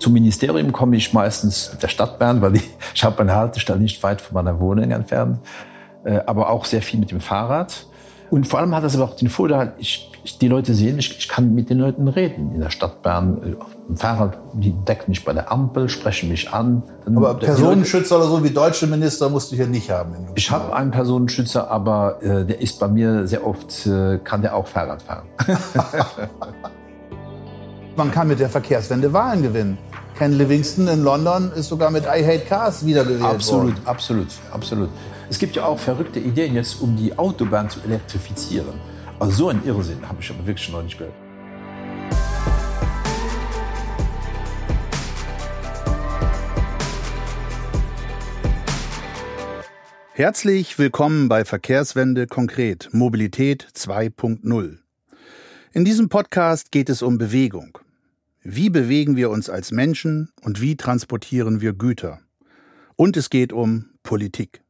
Zum Ministerium komme ich meistens mit der Stadt Bern, weil ich, ich habe eine Haltestelle nicht weit von meiner Wohnung entfernt, äh, aber auch sehr viel mit dem Fahrrad. Und vor allem hat das aber auch den Vorteil, ich, ich, die Leute sehen, ich, ich kann mit den Leuten reden in der Stadt Bern. Im Fahrrad, die decken mich bei der Ampel, sprechen mich an. Dann, aber Personenschützer oder so wie deutsche Minister musst du hier nicht haben. Ich habe einen Personenschützer, aber äh, der ist bei mir sehr oft, äh, kann der auch Fahrrad fahren. Man kann mit der Verkehrswende Wahlen gewinnen. Ken Livingston in London ist sogar mit I Hate Cars wiedergewählt absolut, worden. Absolut, absolut, absolut. Es gibt ja auch verrückte Ideen jetzt, um die Autobahn zu elektrifizieren. Also so ein Irrsinn habe ich aber wirklich noch nicht gehört. Herzlich willkommen bei Verkehrswende konkret Mobilität 2.0. In diesem Podcast geht es um Bewegung. Wie bewegen wir uns als Menschen und wie transportieren wir Güter? Und es geht um Politik.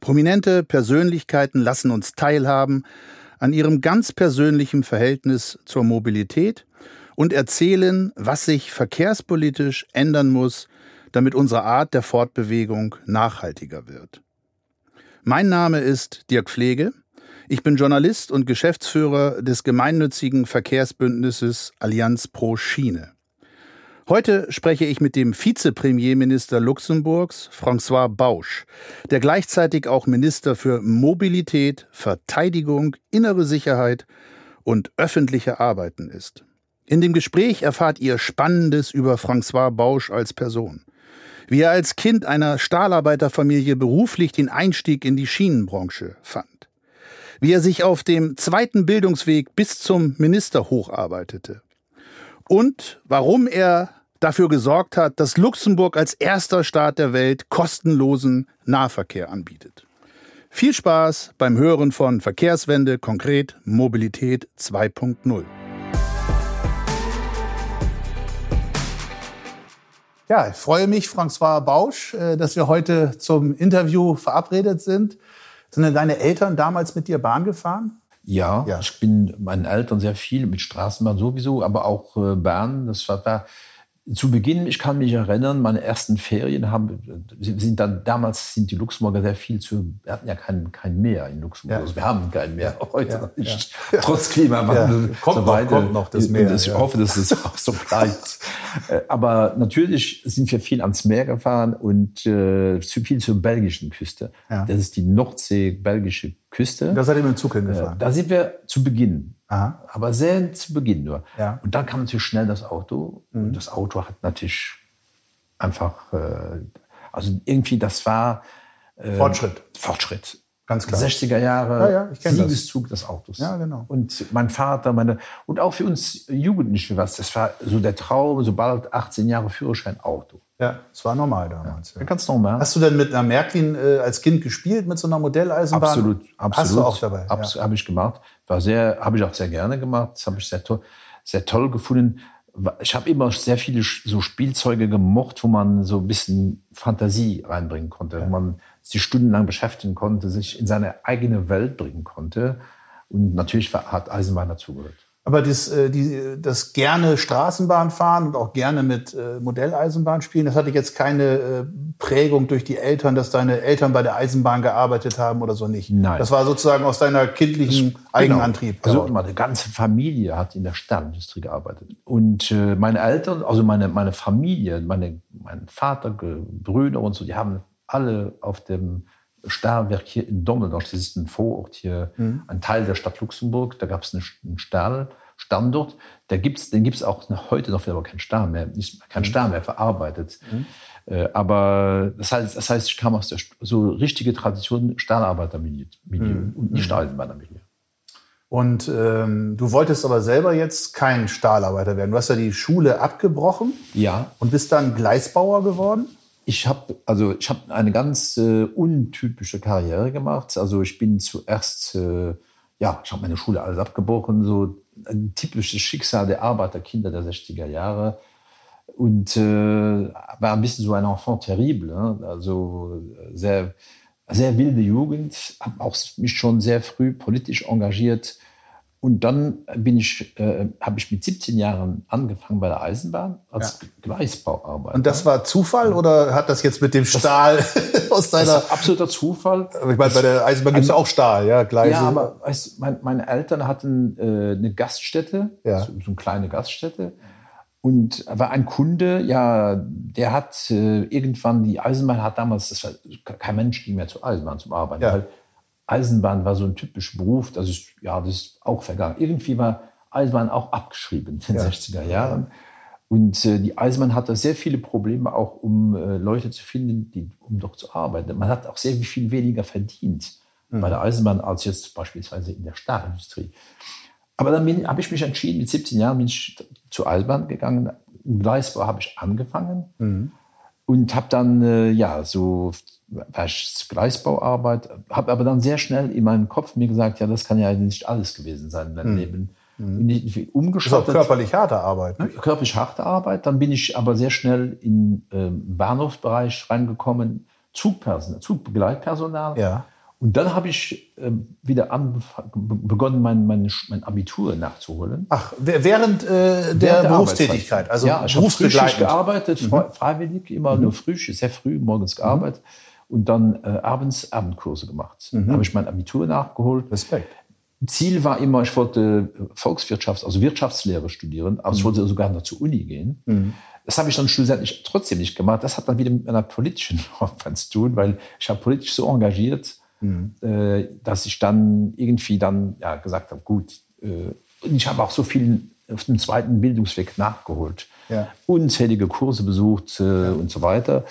Prominente Persönlichkeiten lassen uns teilhaben an ihrem ganz persönlichen Verhältnis zur Mobilität und erzählen, was sich verkehrspolitisch ändern muss, damit unsere Art der Fortbewegung nachhaltiger wird. Mein Name ist Dirk Pflege. Ich bin Journalist und Geschäftsführer des gemeinnützigen Verkehrsbündnisses Allianz pro Schiene. Heute spreche ich mit dem Vizepremierminister Luxemburgs, François Bausch, der gleichzeitig auch Minister für Mobilität, Verteidigung, innere Sicherheit und öffentliche Arbeiten ist. In dem Gespräch erfahrt ihr Spannendes über François Bausch als Person. Wie er als Kind einer Stahlarbeiterfamilie beruflich den Einstieg in die Schienenbranche fand. Wie er sich auf dem zweiten Bildungsweg bis zum Minister hocharbeitete und warum er dafür gesorgt hat, dass Luxemburg als erster Staat der Welt kostenlosen Nahverkehr anbietet. Viel Spaß beim Hören von Verkehrswende, konkret Mobilität 2.0. Ja, ich freue mich, François Bausch, äh, dass wir heute zum Interview verabredet sind. Sind denn deine Eltern damals mit dir Bahn gefahren? Ja, ja. ich bin meinen Eltern sehr viel mit Straßenbahn sowieso, aber auch äh, Bahn. Das war, war zu Beginn, ich kann mich erinnern, meine ersten Ferien haben, sind dann, damals sind die Luxemburger sehr viel zu, wir hatten ja kein, kein Meer in Luxemburg, ja. also wir haben kein Meer, heute ja, nicht, ja. trotz Klimawandel. Kommt, so noch, kommt noch das Meer. Ich hoffe, dass es auch so bleibt. Äh, aber natürlich sind wir viel ans Meer gefahren und äh, zu viel zur belgischen Küste. Das ist die Nordsee-belgische Küste. Da seid ihr mit dem Zug hingefahren? Äh, da sind wir zu Beginn Aha. Aber sehr zu Beginn nur. Ja. Und dann kam natürlich schnell das Auto. Mhm. Und das Auto hat natürlich einfach, äh, also irgendwie, das war äh, Fortschritt. Fortschritt. Ganz klar. 60er Jahre ja, ja, Siegeszug das. des Autos. Ja, genau. Und mein Vater, meine, und auch für uns Jugendliche was, das war so der Traum, sobald 18 Jahre Führerschein Auto. Ja, das war normal damals. Ja. Ganz normal. Hast du denn mit einer Märklin äh, als Kind gespielt, mit so einer Modelleisenbahn? Absolut, absolut. Hast du auch dabei? Absolut, ja. habe ich gemacht. War sehr, habe ich auch sehr gerne gemacht. Das habe ich sehr toll, sehr toll gefunden. Ich habe immer sehr viele so Spielzeuge gemocht, wo man so ein bisschen Fantasie reinbringen konnte, ja. wo man sich stundenlang beschäftigen konnte, sich in seine eigene Welt bringen konnte. Und natürlich hat Eisenbahn dazugehört. Aber das, äh, die, das gerne Straßenbahn fahren und auch gerne mit äh, Modelleisenbahn spielen, das hatte jetzt keine äh, Prägung durch die Eltern, dass deine Eltern bei der Eisenbahn gearbeitet haben oder so nicht. Nein. Das war sozusagen aus deiner kindlichen das, Eigenantrieb. Genau. Also meine ganze Familie hat in der Stahlindustrie gearbeitet. Und äh, meine Eltern, also meine, meine Familie, meine, mein Vater, Brüder und so, die haben alle auf dem Stahlwerk hier in Dommeldorf, das ist ein Vorort hier, mhm. ein Teil der Stadt Luxemburg. Da gab es einen Stahlstandort. Da gibt's, den gibt es auch heute noch, aber kein Stahl mehr, nicht, kein mhm. Stahl mehr verarbeitet. Mhm. Äh, aber das heißt, das heißt, ich kam aus der so richtige Tradition Stahlarbeitermilieu mhm. und nicht Eisenbahnermilieu. Und ähm, du wolltest aber selber jetzt kein Stahlarbeiter werden. Du hast ja die Schule abgebrochen. Ja. Und bist dann Gleisbauer geworden. Ich habe also ich habe eine ganz äh, untypische Karriere gemacht. Also ich bin zuerst äh, ja, ich habe meine Schule alles abgebrochen, so ein typisches Schicksal der Arbeiterkinder der 60er Jahre und äh, war ein bisschen so ein Enfant terrible, ne? also sehr sehr wilde Jugend, habe auch mich schon sehr früh politisch engagiert und dann bin ich, äh, habe ich mit 17 Jahren angefangen bei der Eisenbahn als ja. Gleisbauarbeiter. Und das war Zufall oder hat das jetzt mit dem Stahl das, aus deiner? Das ist absoluter Zufall. Ich meine, bei der Eisenbahn gibt es auch Stahl, ja, Gleise. Ja, aber weißt, mein, meine Eltern hatten äh, eine Gaststätte, ja. so, so eine kleine Gaststätte. Und war ein Kunde, ja, der hat äh, irgendwann die Eisenbahn hat damals, das war, kein Mensch ging mehr zur Eisenbahn zum Arbeiten. Ja. Weil Eisenbahn war so ein typischer Beruf, das ist, ja, das ist auch vergangen. Irgendwie war Eisenbahn auch abgeschrieben in den ja. 60er Jahren. Und äh, die Eisenbahn hatte sehr viele Probleme, auch um äh, Leute zu finden, die, um dort zu arbeiten. Man hat auch sehr viel weniger verdient mhm. bei der Eisenbahn als jetzt beispielsweise in der Stahlindustrie. Aber dann habe ich mich entschieden, mit 17 Jahren bin ich zur Eisenbahn gegangen. Im Gleisbau habe ich angefangen mhm. Und habe dann, äh, ja, so Gleisbauarbeit, habe aber dann sehr schnell in meinem Kopf mir gesagt, ja, das kann ja nicht alles gewesen sein in meinem mhm. Leben. Mhm. Ich, umgeschaltet. Das ist auch körperlich harte Arbeit. Ne? Körperlich harte Arbeit. Dann bin ich aber sehr schnell in ähm, Bahnhofsbereich reingekommen, Zugpersonal, Zugbegleitpersonal. Ja. Und dann habe ich äh, wieder begonnen, mein, mein, mein, Abitur nachzuholen. Ach, während, äh, der, der Berufstätigkeit, also ja, ich habe frühstück gearbeitet, mhm. freiwillig, immer mhm. nur früh, sehr früh morgens gearbeitet mhm. und dann äh, abends Abendkurse gemacht. Mhm. habe ich mein Abitur nachgeholt. Respekt. Ziel war immer, ich wollte Volkswirtschaft, also Wirtschaftslehre studieren, aber ich mhm. wollte sogar noch zur Uni gehen. Mhm. Das habe ich dann schlussendlich trotzdem nicht gemacht. Das hat dann wieder mit einer politischen Aufwand zu tun, weil ich habe politisch so engagiert, mhm. äh, dass ich dann irgendwie dann ja, gesagt habe, gut, äh, ich habe auch so viel auf dem zweiten Bildungsweg nachgeholt. Ja. Unzählige Kurse besucht äh, ja. und so weiter.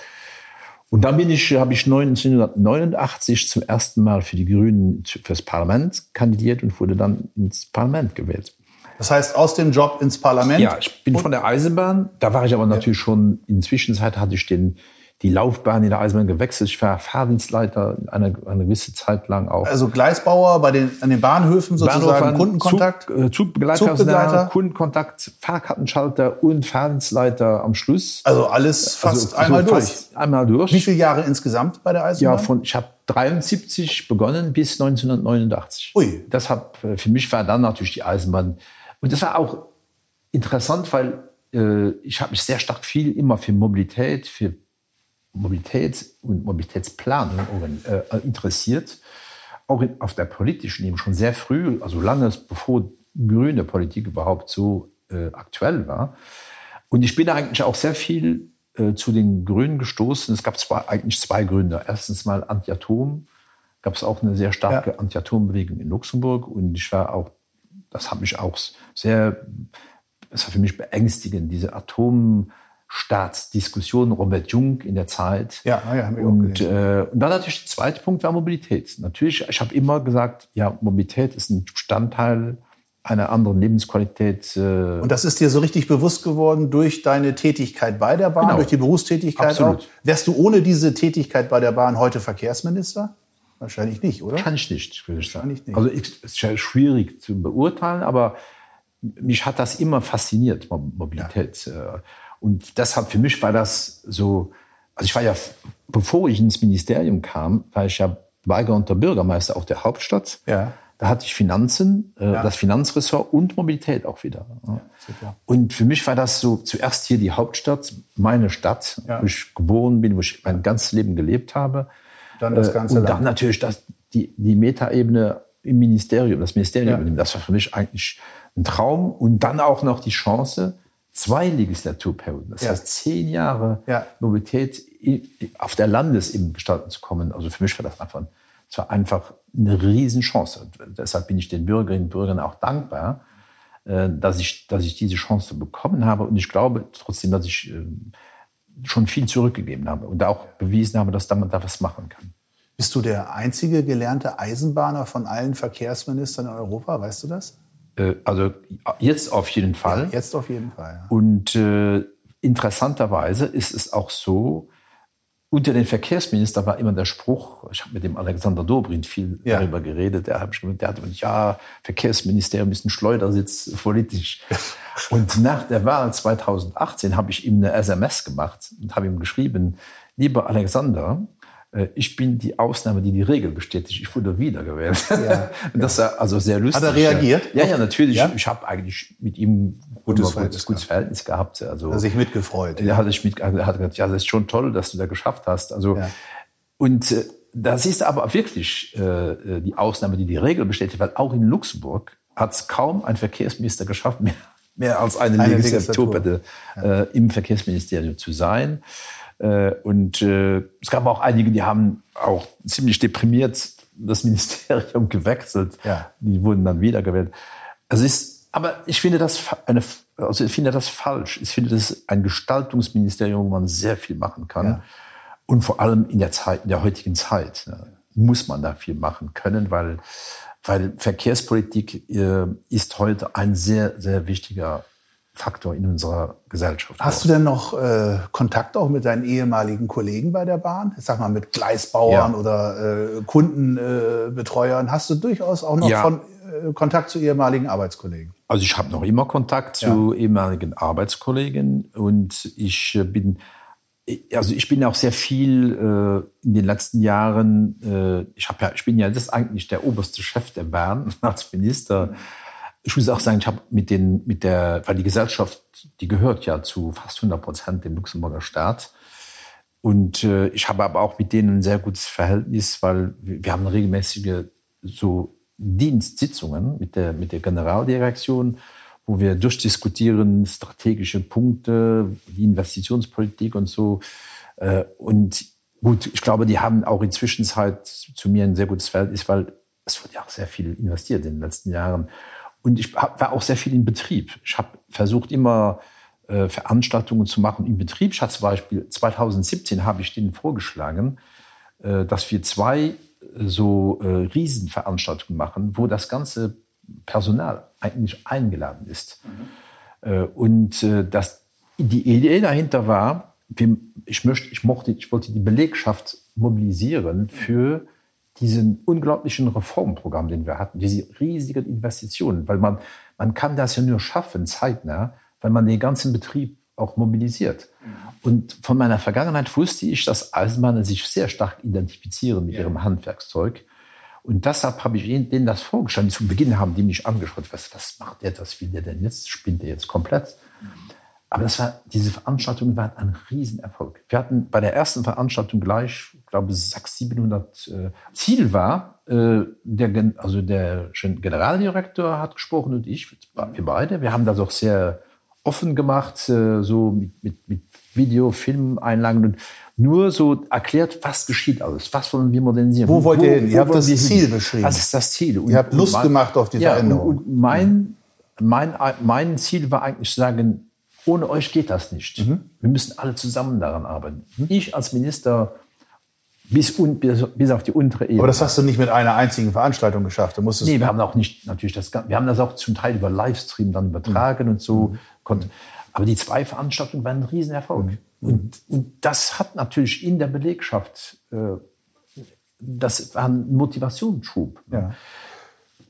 Und dann bin ich, habe ich 1989 zum ersten Mal für die Grünen fürs Parlament kandidiert und wurde dann ins Parlament gewählt. Das heißt, aus dem Job ins Parlament? Ja, ich bin von der Eisenbahn. Da war ich aber natürlich ja. schon, inzwischen hatte ich den die Laufbahn in der Eisenbahn gewechselt. Ich war Fahrdienstleiter eine, eine gewisse Zeit lang auch. Also Gleisbauer bei den, an den Bahnhöfen sozusagen, Bahnhof, Kundenkontakt? Zug, äh, Zugbegleiter, Kundenkontakt, Fahrkartenschalter und Fahrdienstleiter am Schluss. Also alles fast also, einmal durch? Fast einmal durch. Wie viele Jahre insgesamt bei der Eisenbahn? Ja, von, ich habe 73 begonnen bis 1989. Ui. Das hat, äh, für mich war dann natürlich die Eisenbahn. Und das war auch interessant, weil äh, ich habe mich sehr stark viel immer für Mobilität, für Mobilitäts- und Mobilitätsplanung äh, interessiert, auch in, auf der politischen Ebene schon sehr früh, also lange bevor grüne Politik überhaupt so äh, aktuell war. Und ich bin eigentlich auch sehr viel äh, zu den Grünen gestoßen. Es gab zwar eigentlich zwei Gründe. Erstens mal Anti-Atom, gab es auch eine sehr starke ja. Anti-Atom-Bewegung in Luxemburg. Und ich war auch, das hat mich auch sehr, das war für mich beängstigend, diese Atom- Staatsdiskussion, Robert Jung in der Zeit. Ja, ah ja haben wir und, äh, und dann natürlich der zweite Punkt war Mobilität. Natürlich, ich habe immer gesagt, ja, Mobilität ist ein Bestandteil einer anderen Lebensqualität. Äh und das ist dir so richtig bewusst geworden durch deine Tätigkeit bei der Bahn, genau. durch die Berufstätigkeit Absolut. auch. Wärst du ohne diese Tätigkeit bei der Bahn heute Verkehrsminister? Wahrscheinlich nicht, oder? Wahrscheinlich nicht, würde ich sagen. Nicht. Also es ist schwierig zu beurteilen, aber mich hat das immer fasziniert, Mobilität. Ja. Äh, und deshalb für mich war das so, also ich war ja, bevor ich ins Ministerium kam, war ich ja Weigerunter Bürgermeister auch der Hauptstadt. Ja. Da hatte ich Finanzen, äh, ja. das Finanzressort und Mobilität auch wieder. Ja, und für mich war das so zuerst hier die Hauptstadt, meine Stadt, wo ich geboren bin, wo ich mein ganzes Leben gelebt habe. Dann das äh, ganze Und dann Land. natürlich das, die, die Metaebene im Ministerium, das Ministerium, das war für mich eigentlich ein Traum. Und dann auch noch die Chance, zwei Legislaturperioden, das ja. heißt zehn Jahre ja. Mobilität auf der Landesebene gestalten zu kommen. Also für mich war das einfach, das war einfach eine Riesenchance. Und deshalb bin ich den Bürgerinnen und Bürgern auch dankbar, äh, dass ich, dass ich diese Chance bekommen habe. Und ich glaube trotzdem, dass ich äh, schon viel zurückgegeben habe und auch bewiesen habe, dass man da was machen kann. Bist du der einzige gelernte Eisenbahner von allen Verkehrsministern in Europa? Weißt du das? Äh, also jetzt auf jeden Fall. Ja, jetzt auf jeden Fall. Ja. Und äh, interessanterweise ist es auch so, unter den Verkehrsministern war immer der Spruch, ich habe mit dem Alexander Dobrindt viel ja. darüber geredet, der, hat, der hat gesagt, ja, Verkehrsministerium ist ein Schleudersitz politisch. und nach der Wahl 2018 habe ich ihm eine SMS gemacht und habe ihm geschrieben, lieber Alexander, ich bin die Ausnahme, die die Regel bestätigt. Ich wurde wiedergewählt. Ja, das war also sehr lustig. Hat er reagiert? Ja, ja, natürlich. Ja? Ich habe eigentlich mit ihm gutes, Verhältnis, gutes Verhältnis gehabt. Also, hat sich mitgefreut. Er hat sich mit, hat gesagt, ja, das ist schon toll, dass du da geschafft hast. Also, ja. und äh, das ist aber wirklich äh, die Ausnahme, die die Regel bestätigt, weil auch in Luxemburg hat es kaum ein Verkehrsminister geschafft, mehr, mehr als eine, eine Legislatur äh, im Verkehrsministerium zu sein. Äh, und äh, es gab auch einige, die haben auch ziemlich deprimiert das Ministerium gewechselt. Ja. Die wurden dann wiedergewählt. Also ist, aber ich finde das eine, also ich finde das falsch. Ich finde das ein Gestaltungsministerium, wo man sehr viel machen kann. Ja. Und vor allem in der Zeit, in der heutigen Zeit ne, muss man da viel machen können, weil, weil Verkehrspolitik äh, ist heute ein sehr, sehr wichtiger Faktor in unserer Gesellschaft. Hast du denn noch äh, Kontakt auch mit deinen ehemaligen Kollegen bei der Bahn? Ich sag mal mit Gleisbauern ja. oder äh, Kundenbetreuern. Äh, Hast du durchaus auch noch ja. von, äh, Kontakt zu ehemaligen Arbeitskollegen? Also ich habe noch immer Kontakt zu ja. ehemaligen Arbeitskollegen und ich äh, bin also ich bin auch sehr viel äh, in den letzten Jahren, äh, ich, hab ja, ich bin ja das eigentlich der oberste Chef der Bahn als Minister. Ich muss auch sagen, ich habe mit den, mit der, weil die Gesellschaft, die gehört ja zu fast 100 Prozent dem Luxemburger Staat. Und äh, ich habe aber auch mit denen ein sehr gutes Verhältnis, weil wir, haben regelmäßige so Dienstsitzungen mit der, mit der Generaldirektion wo wir durchdiskutieren strategische Punkte, die Investitionspolitik und so. Äh, und gut, ich glaube, die haben auch inzwischen Zeit zu mir ein sehr gutes Verhältnis, weil es wurde ja auch sehr viel investiert in den letzten Jahren. Und ich war auch sehr viel im Betrieb. Ich habe versucht, immer äh, Veranstaltungen zu machen im Betrieb. Ich hatte zum Beispiel 2017 habe ich denen vorgeschlagen, äh, dass wir zwei so Riesenveranstaltungen machen, wo das ganze Personal eigentlich eingeladen ist. Mhm. Und äh, das, die Idee dahinter war, ich, möchte, ich, mochte, ich wollte die Belegschaft mobilisieren für diesen unglaublichen Reformprogramm, den wir hatten, diese riesigen Investitionen, weil man, man kann das ja nur schaffen, zeitnah, wenn man den ganzen Betrieb auch mobilisiert. Mhm. Und von meiner Vergangenheit wusste ich, dass Eisenbahnen sich sehr stark identifizieren mit ja. ihrem Handwerkszeug und deshalb habe ich denen das vorgestellt. Zu Beginn haben die mich angeschaut, was, was macht der, was will der denn jetzt? Spinnt der jetzt komplett? Aber das war, diese Veranstaltung war ein Riesenerfolg. Wir hatten bei der ersten Veranstaltung gleich, ich glaube, 600, 700 äh, Ziel war, äh, der, also der Generaldirektor hat gesprochen und ich, wir beide. Wir haben das auch sehr offen gemacht, äh, so mit, mit, mit Video, Film, Einlagen und nur so erklärt, was geschieht alles, was wollen wir modernisieren. Wo wollt ihr hin? Ihr habt das Ziel hin? beschrieben. Das ist das Ziel. Und, ihr habt Lust mein, gemacht auf die ja, Veränderung. Und, und mein, mein, mein Ziel war eigentlich zu sagen, ohne euch geht das nicht. Mhm. Wir müssen alle zusammen daran arbeiten. Mhm. Ich als Minister bis, un, bis, bis, auf die untere Ebene. Aber das hast du nicht mit einer einzigen Veranstaltung geschafft. Du musstest nee, wir haben auch nicht natürlich das. Wir haben das auch zum Teil über Livestream dann übertragen mhm. und so. Mhm. Konnte, aber die zwei Veranstaltungen waren ein Riesenerfolg. Mhm. Und, und, das hat natürlich in der Belegschaft, äh, das war ein Motivationsschub. Ja.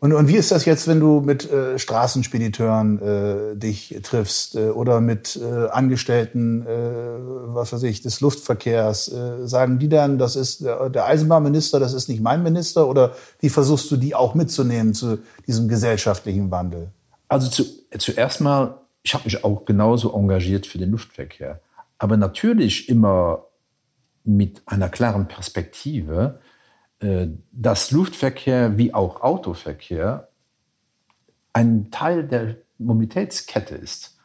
Und, und wie ist das jetzt, wenn du mit äh, Straßenspediteuren äh, dich triffst äh, oder mit äh, Angestellten, äh, was weiß ich, des Luftverkehrs? Äh, sagen die dann, das ist der, der Eisenbahnminister, das ist nicht mein Minister? Oder wie versuchst du die auch mitzunehmen zu diesem gesellschaftlichen Wandel? Also zu, zuerst mal ich habe mich auch genauso engagiert für den Luftverkehr. Aber natürlich immer mit einer klaren Perspektive, äh, dass Luftverkehr wie auch Autoverkehr ein Teil der Mobilitätskette ist.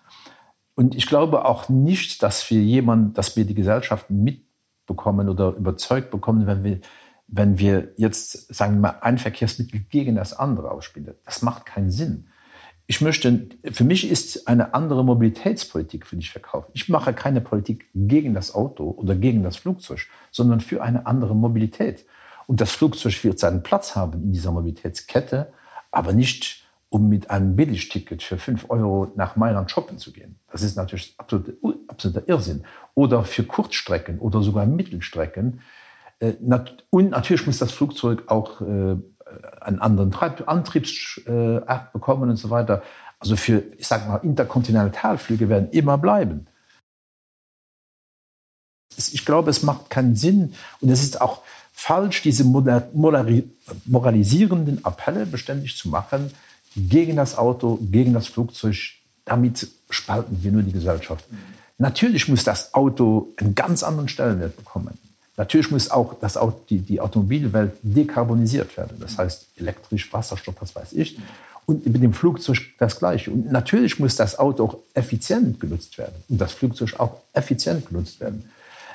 Und ich glaube auch nicht, dass wir jemand, dass wir die Gesellschaft mitbekommen oder überzeugt bekommen, wenn wir, wenn wir jetzt, sagen wir mal, ein Verkehrsmittel gegen das andere ausspielen. Das macht keinen Sinn ich möchte, für mich ist eine andere Mobilitätspolitik für dich verkauft. Ich mache keine Politik gegen das Auto oder gegen das Flugzeug, sondern für eine andere Mobilität. Und das Flugzeug wird seinen Platz haben in dieser Mobilitätskette, aber nicht, um mit einem Billigticket für 5 Euro nach Mailand shoppen zu gehen. Das ist natürlich absoluter, absoluter Irrsinn. Oder für Kurzstrecken oder sogar Mittelstrecken. Äh, und natürlich muss das Flugzeug auch äh, einen anderen Antriebsart bekommen und so weiter. Also für, ich sage mal, Interkontinentalflüge werden immer bleiben. Ich glaube, es macht keinen Sinn und es ist auch falsch, diese moralisierenden Appelle beständig zu machen gegen das Auto, gegen das Flugzeug. Damit spalten wir nur die Gesellschaft. Natürlich muss das Auto einen ganz anderen Stellenwert bekommen. Natürlich muss auch das die, die Automobilwelt dekarbonisiert werden. Das heißt elektrisch, Wasserstoff, was weiß ich. Und mit dem Flugzeug das Gleiche. Und natürlich muss das Auto auch effizient genutzt werden und das Flugzeug auch effizient genutzt werden.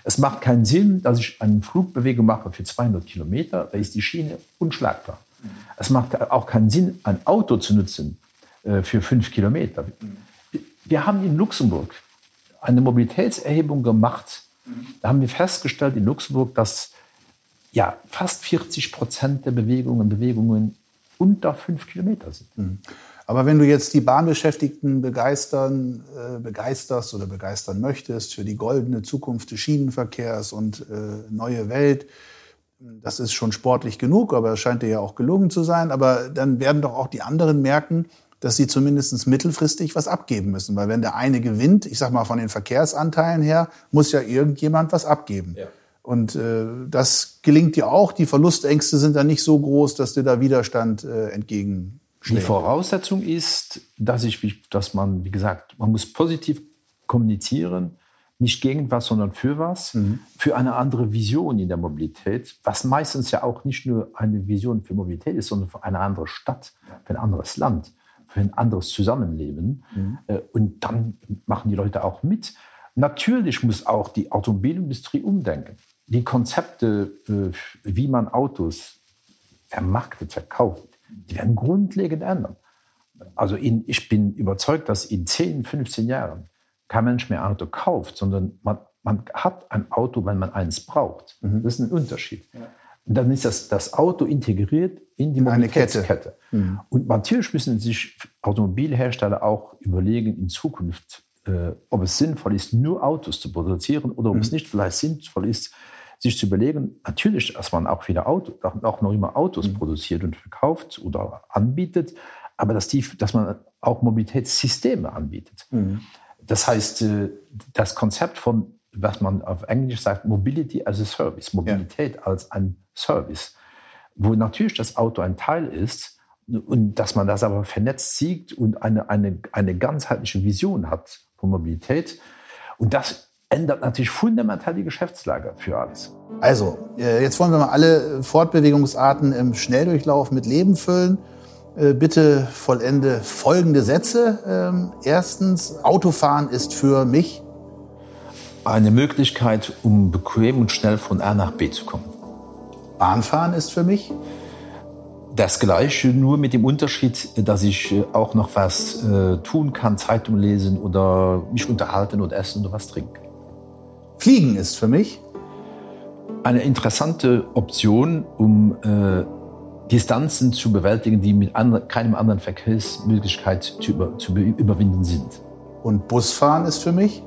Es macht keinen Sinn, dass ich eine Flugbewegung mache für 200 Kilometer, da ist die Schiene unschlagbar. Es macht auch keinen Sinn, ein Auto zu nutzen äh, für fünf Kilometer. Wir haben in Luxemburg eine Mobilitätserhebung gemacht. Da haben wir festgestellt in Luxemburg, dass ja, fast 40 Prozent der Bewegungen Bewegungen unter fünf Kilometer sind. Mhm. Aber wenn du jetzt die Bahnbeschäftigten begeistern, äh, begeisterst oder begeistern möchtest für die goldene Zukunft des Schienenverkehrs und äh, neue Welt, das ist schon sportlich genug, aber es scheint dir ja auch gelungen zu sein. Aber dann werden doch auch die anderen merken, dass sie zumindest mittelfristig was abgeben müssen. Weil wenn der eine gewinnt, ich sag mal von den Verkehrsanteilen her, muss ja irgendjemand was abgeben. Ja. Und äh, das gelingt dir auch. Die Verlustängste sind dann nicht so groß, dass dir da Widerstand äh, entgegen. Die Voraussetzung ist, dass ich, dass man, wie gesagt, man muss positiv kommunizieren, nicht gegen was, sondern für was, mhm. für eine andere Vision in der Mobilität, was meistens ja auch nicht nur eine Vision für Mobilität ist, sondern für eine andere Stadt, für ein anderes Land für ein anderes Zusammenleben. Mhm. Äh, und dann machen die Leute auch mit. Natürlich muss auch die Automobilindustrie umdenken. Die Konzepte, äh, wie man Autos vermarktet, verkauft, die werden grundlegend ändern. Also in, ich bin überzeugt, dass in 10, 15 Jahren kein Mensch mehr ein Auto kauft, sondern man, man hat ein Auto, wenn man eins braucht. Mhm. Das ist ein Unterschied. Ja. Dann ist das, das Auto integriert in die Mobilitätskette. Mhm. Und natürlich müssen sich Automobilhersteller auch überlegen in Zukunft, äh, ob es sinnvoll ist, nur Autos zu produzieren oder ob mhm. es nicht vielleicht sinnvoll ist, sich zu überlegen, natürlich, dass man auch wieder Auto, auch noch immer Autos mhm. produziert und verkauft oder anbietet, aber dass, die, dass man auch Mobilitätssysteme anbietet. Mhm. Das heißt, äh, das Konzept von, was man auf Englisch sagt, Mobility as a Service, Mobilität ja. als ein Service, wo natürlich das Auto ein Teil ist und dass man das aber vernetzt sieht und eine, eine, eine ganzheitliche Vision hat von Mobilität. Und das ändert natürlich fundamental die Geschäftslage für alles. Also, äh, jetzt wollen wir mal alle Fortbewegungsarten im Schnelldurchlauf mit Leben füllen. Äh, bitte vollende folgende Sätze. Ähm, erstens, Autofahren ist für mich eine Möglichkeit, um bequem und schnell von A nach B zu kommen. Bahnfahren ist für mich? Das Gleiche, nur mit dem Unterschied, dass ich äh, auch noch was tun kann, Zeitung lesen oder mich unterhalten und essen oder was trinken. Fliegen ist für mich? Eine interessante Option, um äh, Distanzen zu bewältigen, die mit andre, keinem anderen Verkehrsmöglichkeit zu, über, zu überwinden sind. Und Busfahren ist für mich?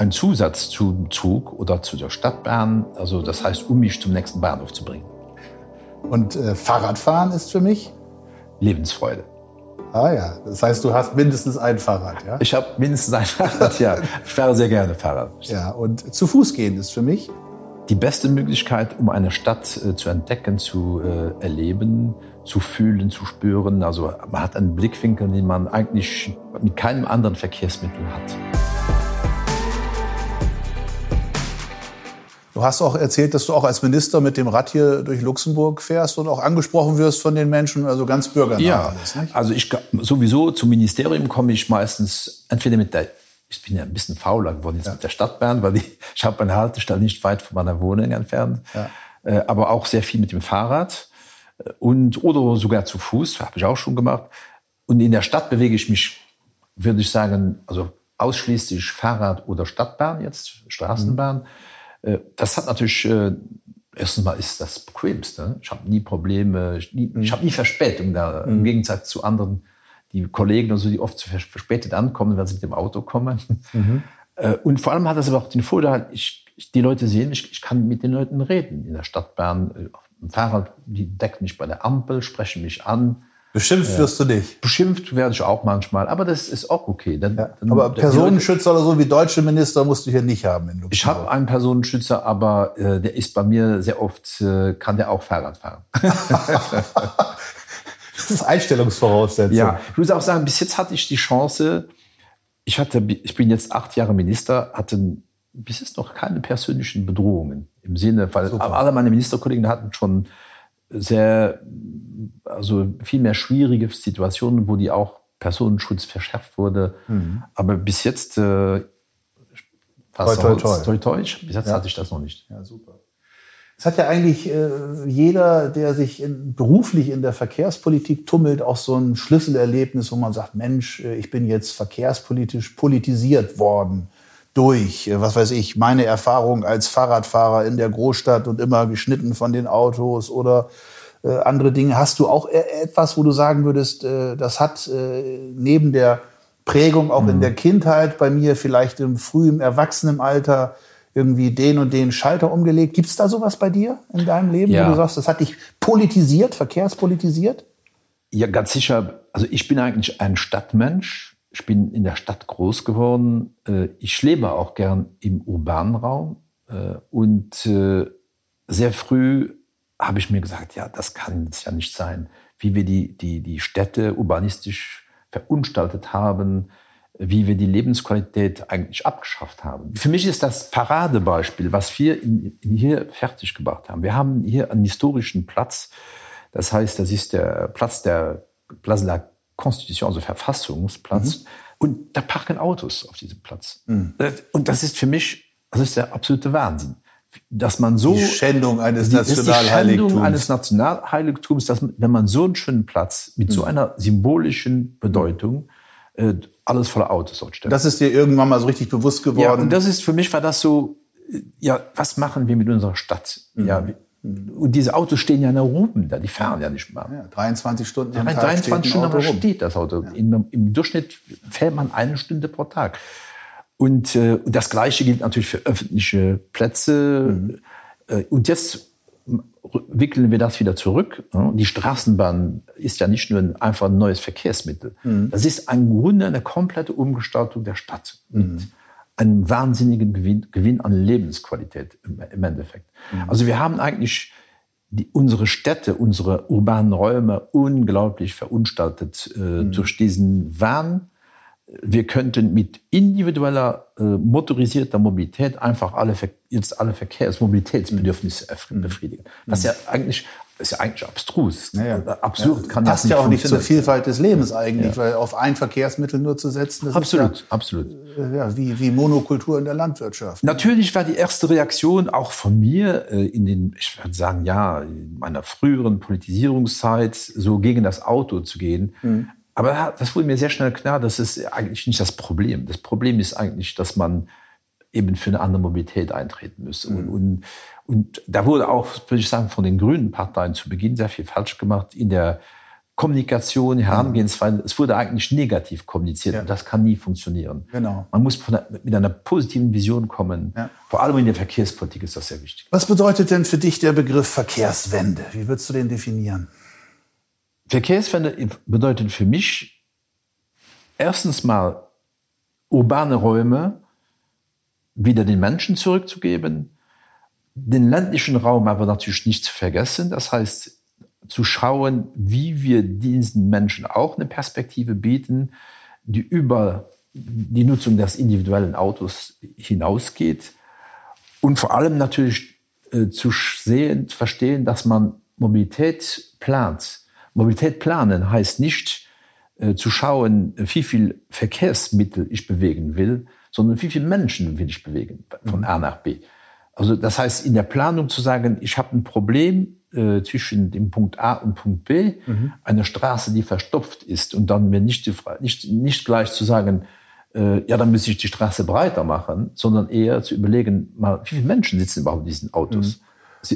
ein Zusatz zum Zug oder zu der Stadtbahn, also das heißt, um mich zum nächsten Bahnhof zu bringen. Und äh, Fahrradfahren ist für mich? Lebensfreude. Ah ja, das heißt, du hast mindestens ein Fahrrad, ja? Ich habe mindestens ein Fahrrad, ja. Ich fahre sehr gerne Fahrrad. Ja, und zu Fuß gehen ist für mich? Die beste Möglichkeit, um eine Stadt äh, zu entdecken, zu äh, erleben, zu fühlen, zu spüren. Also man hat einen Blickwinkel, den man eigentlich mit keinem anderen Verkehrsmittel hat. Du hast auch erzählt, dass du auch als Minister mit dem Rad hier durch Luxemburg fährst und auch angesprochen wirst von den Menschen, also ganz bürgernah. Ja, alles, also ich sowieso zum Ministerium komme ich meistens entweder mit der ich bin ja ein bisschen fauler geworden jetzt ja. mit der Stadtbahn, weil ich, ich habe eine Haltestelle nicht weit von meiner Wohnung entfernt, ja. äh, aber auch sehr viel mit dem Fahrrad und oder sogar zu Fuß, habe ich auch schon gemacht. Und in der Stadt bewege ich mich, würde ich sagen, also ausschließlich Fahrrad oder Stadtbahn jetzt, Straßenbahn. Mhm. Äh, das hat natürlich, äh, erstens mal ist das bequemste. Ich habe nie Probleme, ich, nie, ich habe nie Verspätung da, mhm. im Gegensatz zu anderen, die Kollegen, also die oft zu verspätet ankommen, wenn sie mit dem Auto kommen. Mhm. Äh, und vor allem hat das aber auch den Vorteil, ich, ich, die Leute sehen, ich, ich kann mit den Leuten reden in der Stadtbahn. Fahrrad, die decken mich bei der Ampel, sprechen mich an. Beschimpft wirst du nicht. Beschimpft werde ich auch manchmal, aber das ist auch okay. Dann, Ja. dann- Aber Personenschützer oder so wie deutsche Minister musst du hier nicht haben. Ich habe einen Personenschützer, aber äh, der ist bei mir sehr oft, äh, kann der auch Fahrrad fahren. Das ist Einstellungsvoraussetzung. Ja, ich muss auch sagen, bis jetzt hatte ich die Chance, ich hatte, ich bin jetzt acht Jahre Minister, hatte bis jetzt noch keine persönlichen Bedrohungen im Sinne, weil alle meine Ministerkollegen hatten schon sehr, also viel mehr schwierige Situationen, wo die auch Personenschutz verschärft wurde. Aber bis jetzt, äh, Toi, toi, toi. toi, toi, bis jetzt hatte ich das noch nicht. Ja, super. Es hat ja eigentlich äh, jeder, der sich in, beruflich in der Verkehrspolitik tummelt, auch so ein Schlüsselerlebnis, wo man sagt, Mensch, äh, ich bin jetzt verkehrspolitisch politisiert worden durch, äh, was weiß ich, meine Erfahrung als Fahrradfahrer in der Großstadt und immer geschnitten von den Autos oder äh, andere Dinge. Hast du auch e- etwas, wo du sagen würdest, äh, das hat äh, neben der Prägung auch in der Kindheit bei mir, vielleicht im frühen Erwachsenenalter, irgendwie den und den Schalter umgelegt. Gibt es da sowas bei dir in deinem Leben, Ja. wo du sagst, das hat dich politisiert, verkehrspolitisiert? Ja, ganz sicher. Also ich bin eigentlich ein Stadtmensch. Ich bin in der Stadt groß geworden. Äh, Ich lebe auch gern im urbanen Raum. Äh, Und äh, sehr früh habe ich mir gesagt, ja, das kann es ja nicht sein, wie wir die, die, die Städte urbanistisch verunstaltet haben, wie wir die Lebensqualität eigentlich abgeschafft haben. Für mich ist das Paradebeispiel, was wir in, in hier fertig gebracht haben. Wir haben hier einen historischen Platz, das heißt, das ist der Platz der Place de la Constitution, also Verfassungsplatz. Und da parken Autos auf diesem Platz. Und das ist für mich, das ist der absolute Wahnsinn. Dass man so. Die Schändung eines Die- Nationalheiligtums. Schändung eines Nationalheiligtums, dass man, wenn man so einen schönen Platz mit so einer symbolischen Bedeutung, äh, alles voller Autos dort stellt. Das ist dir irgendwann mal so richtig bewusst Ja, geworden. und das ist für mich war das so, äh, ja, was machen wir mit unserer Stadt? Ja, wie- und diese Autos stehen ja in der Ruben da, die fahren ja nicht mehr. ja, 23 Stunden am Ja, Tag 23 steht ein Stunden rum. steht das Auto. Im, Im Durchschnitt fährt man eine Stunde pro Tag. Und äh, das Gleiche gilt natürlich für öffentliche Plätze. Äh, und jetzt wickeln wir das wieder zurück. Ja, Die Straßenbahn ist ja nicht nur ein, einfach ein neues Verkehrsmittel. Das ist im Grunde eine komplette Umgestaltung der Stadt. Mit einem wahnsinnigen Gewinn, Gewinn an Lebensqualität im, im Endeffekt. Also wir haben eigentlich die, unsere Städte, unsere urbanen Räume unglaublich verunstaltet äh, durch diesen Wahn. Wir könnten mit individueller äh, motorisierter Mobilität einfach alle, jetzt alle Verkehrsmobilitätsbedürfnisse erf- befriedigen. Was ja eigentlich, ist ja eigentlich abstrus. Ja, ja. Absurd kann Passt das ja auch nicht zur funktionieren. Vielfalt des Lebens eigentlich, weil auf ein Verkehrsmittel nur zu setzen, das Absolut, absolut. ist ja, äh, ja wie, wie Monokultur in der Landwirtschaft. Natürlich war die erste Reaktion auch von mir äh, in den, ich würde sagen, ja, in meiner früheren Politisierungszeit, so gegen das Auto zu gehen. Aber da- das wurde mir sehr schnell klar, das ist eigentlich nicht das Problem. Das Problem ist eigentlich, dass man eben für eine andere Mobilität eintreten müsste. Und, und, und da wurde auch, würde ich sagen, von den grünen Parteien zu Beginn sehr viel falsch gemacht in der Kommunikation, Herangehensweise. Es wurde eigentlich negativ kommuniziert Ja. und das kann nie funktionieren. Genau. Man muss von mit einer positiven Vision kommen. Ja. Vor allem in der Verkehrspolitik ist das sehr wichtig. Was bedeutet denn für dich der Begriff Verkehrswende? Wie würdest du den definieren? Verkehrswende bedeutet für mich erstens mal urbane Räume wieder den Menschen zurückzugeben, den ländlichen Raum aber natürlich nicht zu vergessen. Das heißt, zu schauen, wie wir diesen Menschen auch eine Perspektive bieten, die über die Nutzung des individuellen Autos hinausgeht. Und vor allem natürlich äh, zu sehen, zu verstehen, dass man Mobilität plant. Mobilität planen heißt nicht äh, zu schauen, wie viel Verkehrsmittel ich bewegen will, sondern wie viele Menschen will ich bewegen von A nach B. Also das heißt, in der Planung zu sagen, ich habe ein Problem äh, zwischen dem Punkt A und Punkt B, eine Straße, die verstopft ist und dann mir nicht, die, nicht, nicht gleich zu sagen, äh, ja, dann muss ich die Straße breiter machen, sondern eher zu überlegen, mal, wie viele Menschen sitzen überhaupt in diesen Autos. Sie-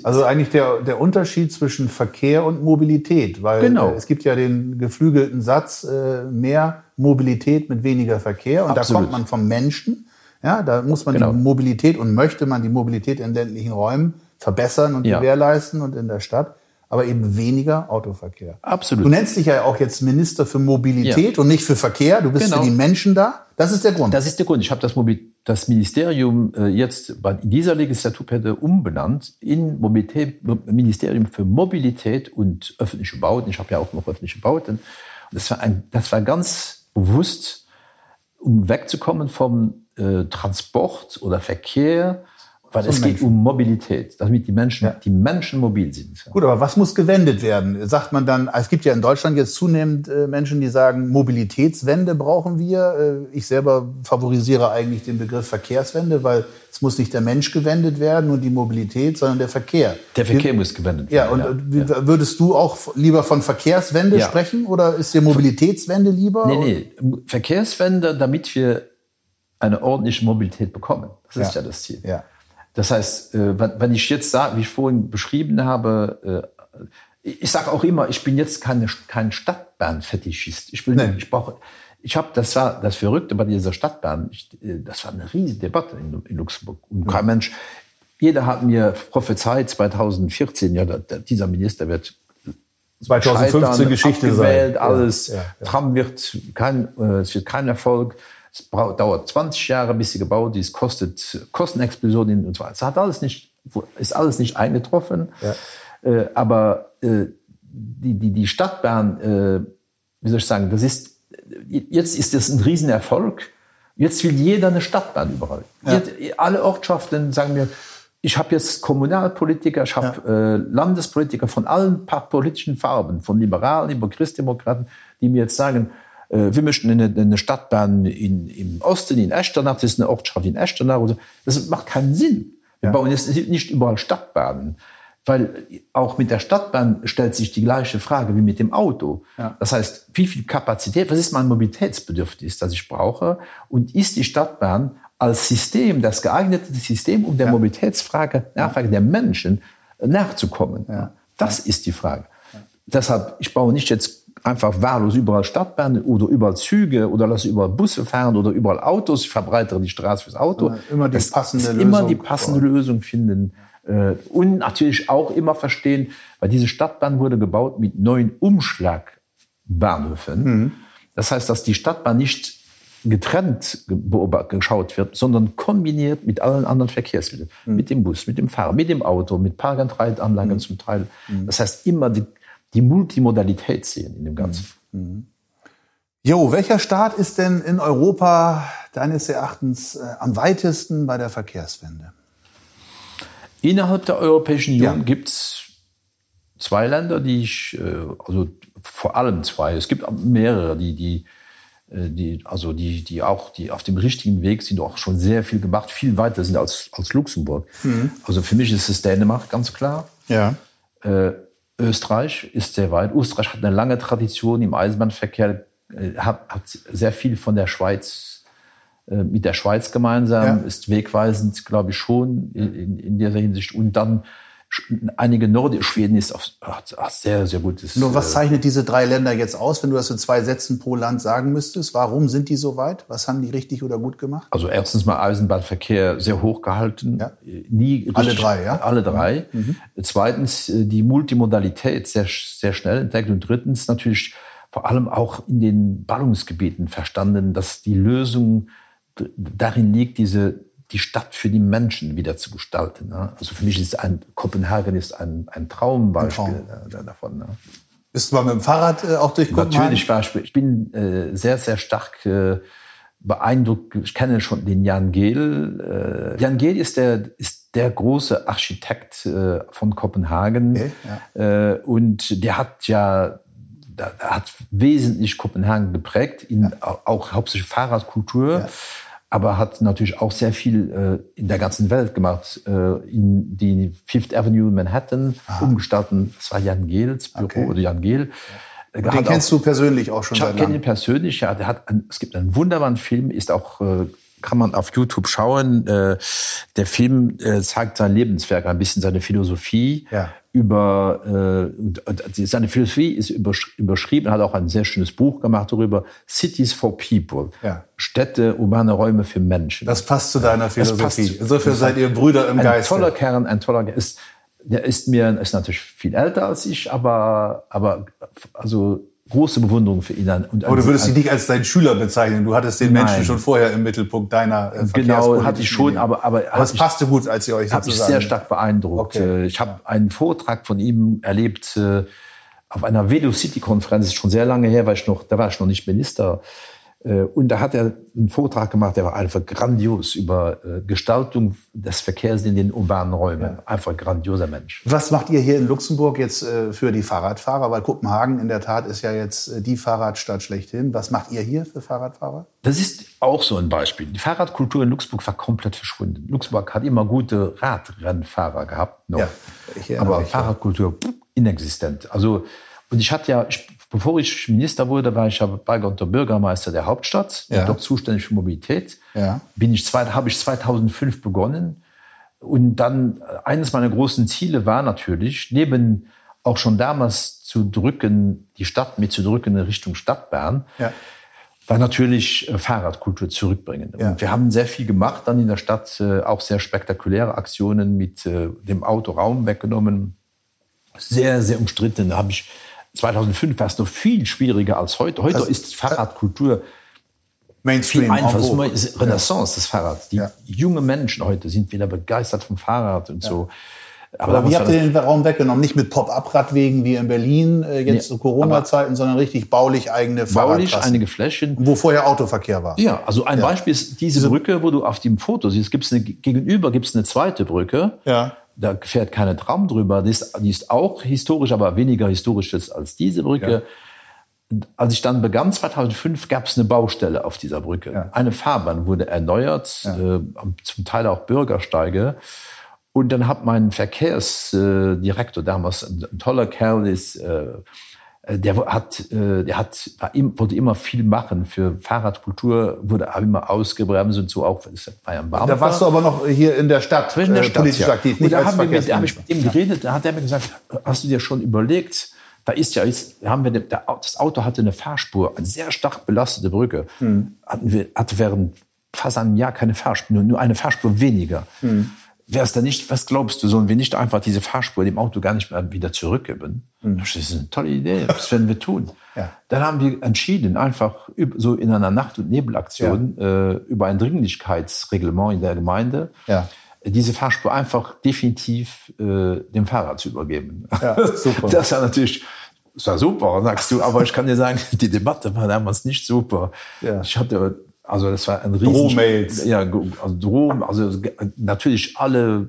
Also eigentlich der, der Unterschied zwischen Verkehr und Mobilität, weil Genau. äh, es gibt ja den geflügelten Satz, äh, mehr Mobilität mit weniger Verkehr. Und da Absolut. kommt man vom Menschen. Ja, da muss man Genau. die Mobilität und möchte man die Mobilität in ländlichen Räumen verbessern und Ja. gewährleisten und in der Stadt. aber eben weniger Autoverkehr. Absolut. Du nennst dich ja auch jetzt Minister für Mobilität Ja. und nicht für Verkehr. Du bist Genau. für die Menschen da. Das ist der Grund. Das ist der Grund. Ich habe das, Mobil das Ministerium äh, jetzt in dieser Legislaturperiode umbenannt in Mobilität, Ministerium für Mobilität und öffentliche Bauten. Ich habe ja auch noch öffentliche Bauten. Das war, ein, das war ganz bewusst, um wegzukommen vom äh, Transport oder Verkehr, weil es geht um Mobilität, damit die Menschen, Ja. die Menschen mobil sind. Gut, aber was muss gewendet werden? Sagt man dann, es gibt ja in Deutschland jetzt zunehmend äh, Menschen, die sagen, Mobilitätswende brauchen wir. Äh, ich selber favorisiere eigentlich den Begriff Verkehrswende, weil es muss nicht der Mensch gewendet werden und die Mobilität, sondern der Verkehr. Der Verkehr muss gewendet Ja, und werden. äh, wie, würdest du auch lieber von Verkehrswende Ja. sprechen oder ist dir Mobilitätswende lieber? Nee, nee. Verkehrswende, damit wir eine ordentliche Mobilität bekommen. Das ist Ja. ja das Ziel. Ja. Das heißt, äh, wenn ich jetzt sage, wie ich vorhin beschrieben habe, äh, ich sage auch immer, ich bin jetzt keine, kein Stadtbahnfetischist. Ich will, Nee. ich brauche, ich habe, das war das Verrückte bei dieser Stadtbahn. Ich, äh, das war eine riesige Debatte in, in Luxemburg. Und kein Mensch, jeder hat mir prophezeit 2014, ja, dieser Minister wird 2015 scheitern, Geschichte abgewählt, sein. alles. Ja, ja, ja. Tram wird kein, es wird kein Erfolg. Es dauert 20 Jahre, bis sie gebaut ist, kostet Kostenexplosionen und so weiter. Es hat alles nicht, ist alles nicht eingetroffen. Äh, aber äh, die, die, die Stadtbahn, äh, wie soll ich sagen, das ist, jetzt ist das ein Riesenerfolg. Jetzt will jeder eine Stadtbahn überall. Jetzt, alle Ortschaften sagen mir, ich habe jetzt Kommunalpolitiker, ich habe äh, Landespolitiker von allen politischen Farben, von Liberalen über Christdemokraten, die mir jetzt sagen, äh, wir möchten eine, eine Stadtbahn in, im Osten, in Echternach, das ist eine Ortschaft in Echternach. So. Das macht keinen Sinn. Wir bauen jetzt nicht überall Stadtbahnen. Weil auch mit der Stadtbahn stellt sich die gleiche Frage wie mit dem Auto. Das heißt, wie viel Kapazität, was ist mein Mobilitätsbedürfnis, das ich brauche? Und ist die Stadtbahn als System, das geeignete System, um der Mobilitätsfrage, Nachfrage der Menschen nachzukommen? Das ist die Frage. Deshalb, ich baue nicht jetzt einfach wahllos überall Stadtbahnen oder überall Züge oder lasse überall Busse fahren oder überall Autos, ich verbreitere die Straße fürs Auto. Ja, immer die Das passende ist Immer Lösung die passende Lösung finden. Äh, Und natürlich auch immer verstehen, weil diese Stadtbahn wurde gebaut mit neuen Umschlagbahnhöfen. Das heißt, dass die Stadtbahn nicht getrennt geschaut wird, sondern kombiniert mit allen anderen Verkehrsmitteln. Mit dem Bus, mit dem Fahrer, mit dem Auto, mit Park-and-Ride-Anlagen zum Teil. Das heißt, immer die, die Multimodalität sehen in dem Ganzen. Jo, welcher Staat ist denn in Europa deines Erachtens äh, am weitesten bei der Verkehrswende? Innerhalb der Europäischen Union Ja. gibt es zwei Länder, die ich, äh, also vor allem zwei, es gibt mehrere, die, die, äh, die, also die, die auch die auf dem richtigen Weg sind, auch schon sehr viel gemacht, viel weiter sind als, als Luxemburg. Also für mich ist es Dänemark ganz klar. Ja. Österreich ist sehr weit. Österreich hat eine lange Tradition im Eisenbahnverkehr, äh, hat, hat sehr viel von der Schweiz äh, mit der Schweiz gemeinsam, Ja. ist wegweisend, glaube ich, schon in, in, dieser Hinsicht. Und dann einige Nord Schweden ist auf, sehr, sehr gutes. Nur was äh, zeichnet diese drei Länder jetzt aus, wenn du das in zwei Sätzen pro Land sagen müsstest? Warum sind die so weit? Was haben die richtig oder gut gemacht? Also erstens mal Eisenbahnverkehr sehr hoch gehalten. Ja. Nie Alle richtig- drei, ja? Mhm. Alle drei. Zweitens äh, die Multimodalität sehr, sehr schnell entdeckt. Und drittens natürlich vor allem auch in den Ballungsgebieten verstanden, dass die Lösung darin liegt, diese die Stadt für die Menschen wieder zu gestalten. Ne? Also für mich ist ein Kopenhagen ist ein, ein Traumbeispiel Ein äh, da- davon. Ne? Bist du mal mit dem Fahrrad äh, auch durch Kopenhagen? Natürlich war ich, ich bin äh, sehr, sehr stark äh, beeindruckt. Ich kenne schon den Jan Gehl. Äh, Jan Gehl ist der, ist der große Architekt äh, von Kopenhagen. Okay, äh, und der hat ja, der, hat wesentlich Kopenhagen geprägt, in, auch, auch hauptsächlich Fahrradkultur. Aber hat natürlich auch sehr viel äh, in der ganzen Welt gemacht. Äh, in die Fifth Avenue in Manhattan umgestalten. Das war Jan Gehls Büro Okay. oder Jan Gehl. Den kennst du persönlich auch schon Ich kenne ihn persönlich, ja. Der hat ein, es gibt einen wunderbaren Film, ist auch, äh, kann man auf YouTube schauen. Äh, der Film äh, zeigt sein Lebenswerk, ein bisschen seine Philosophie Ja. über, äh, und, und die- seine Philosophie ist übersch überschrieben, hat auch ein sehr schönes Buch gemacht darüber, Cities for People. Ja. Städte, urbane Räume für Menschen. Das passt zu deiner Philosophie. Insofern seid ihr Brüder im ein Geiste. toller Kern, ein toller Kern. Ist, Der ist mir ist natürlich viel älter als ich, aber aber also große Bewunderung für ihn. Und Aber du würdest dich nicht als deinen Schüler bezeichnen. Du hattest den Nein. Menschen schon vorher im Mittelpunkt deiner äh, Genau, hatte ich schon, aber aber, aber es passte gut, als ihr euch. Hat mich sehr stark beeindruckt. Okay. Äh, ich habe einen Vortrag von ihm erlebt äh, auf einer Velocity-Konferenz, ist schon sehr lange her, weil ich noch, da war ich noch nicht Minister und da hat er einen Vortrag gemacht, der war einfach grandios über äh, Gestaltung des Verkehrs in den urbanen Räumen. Ja. Einfach grandioser Mensch. Was macht ihr hier in Luxemburg jetzt äh, für die Fahrradfahrer? Weil Kopenhagen in der Tat ist ja jetzt die Fahrradstadt schlechthin. Was macht ihr hier für Fahrradfahrer? Das ist auch so ein Beispiel. Die Fahrradkultur in Luxemburg war komplett verschwunden. Luxemburg hat immer gute Radrennfahrer gehabt, noch. Ja, aber Fahrradkultur inexistent. Also und ich hatte ja, ich Bevor ich Minister wurde, war ich aber unter Bürgermeister der Hauptstadt, ja. dort zuständig für Mobilität. Ja. Bin ich zwei, habe ich 2005 begonnen. Und dann äh, eines meiner großen Ziele war natürlich, neben auch schon damals zu drücken, die Stadt mit zu drücken in Richtung Stadtbahn, ja. war natürlich äh, Fahrradkultur zurückbringen. Ja. Und wir haben sehr viel gemacht dann in der Stadt, äh, auch sehr spektakuläre Aktionen mit dem Auto Raum weggenommen. Sehr, sehr umstritten. Da habe ich 2005 war es noch viel schwieriger als heute. Heute also, ist Fahrradkultur Mainstream, viel einfacher. Es Renaissance des Fahrrads. Die ja. junge Menschen heute sind wieder begeistert vom Fahrrad und ja. so. Aber, Aber wie habt ihr den Raum weggenommen? Nicht mit Pop-up-Radwegen wie in Berlin äh, jetzt nee, zu Corona-Zeiten, sondern richtig baulich eigene Baulich einige Flächen. Wo vorher Autoverkehr war. Ja, also ein ja. Beispiel ist diese Brücke, wo du auf dem Foto siehst, gibt's eine, gegenüber gibt es eine zweite Brücke. Ja da fährt keine Tram drüber. Die ist, die ist auch historisch, aber weniger historisch als diese Brücke. Ja. Als ich dann begann, 2005, gab es eine Baustelle auf dieser Brücke. Ja. Eine Fahrbahn wurde erneuert, ja. äh, zum Teil auch Bürgersteige. Und dann hat mein Verkehrsdirektor damals, ein toller Kerl ist, äh, äh, der hat, äh, der hat, wollte immer viel machen für Fahrradkultur, wurde immer ausgebremst und so auch. Das war ja ein Da warst du aber noch hier in der Stadt, in der äh, Stadt politisch ja. aktiv, nicht da haben wir mit, da habe ich mit ihm geredet, da hat er mir gesagt, hast du dir schon überlegt, da ist ja jetzt, haben wir, das Auto hatte eine Fahrspur, eine sehr stark belastete Brücke. Hm. Hatten wir, hatte während fast einem Jahr keine Fahrspur, nur eine Fahrspur weniger. Hm wäre es da nicht, was glaubst du, sollen wir nicht einfach diese Fahrspur dem Auto gar nicht mehr wieder zurückgeben? Mhm. Das ist eine tolle Idee, das werden wir tun. Ja. Dann haben wir entschieden, einfach so in einer Nacht- und Nebelaktion ja. äh, über ein Dringlichkeitsreglement in der Gemeinde, ja. diese Fahrspur einfach definitiv äh, dem Fahrer zu übergeben. Ja, super. Das war natürlich das war super, sagst du, aber ich kann dir sagen, die Debatte war damals nicht super. Ich hatte also das war ein riesen Drohmails. Ja, also Droh, also natürlich alle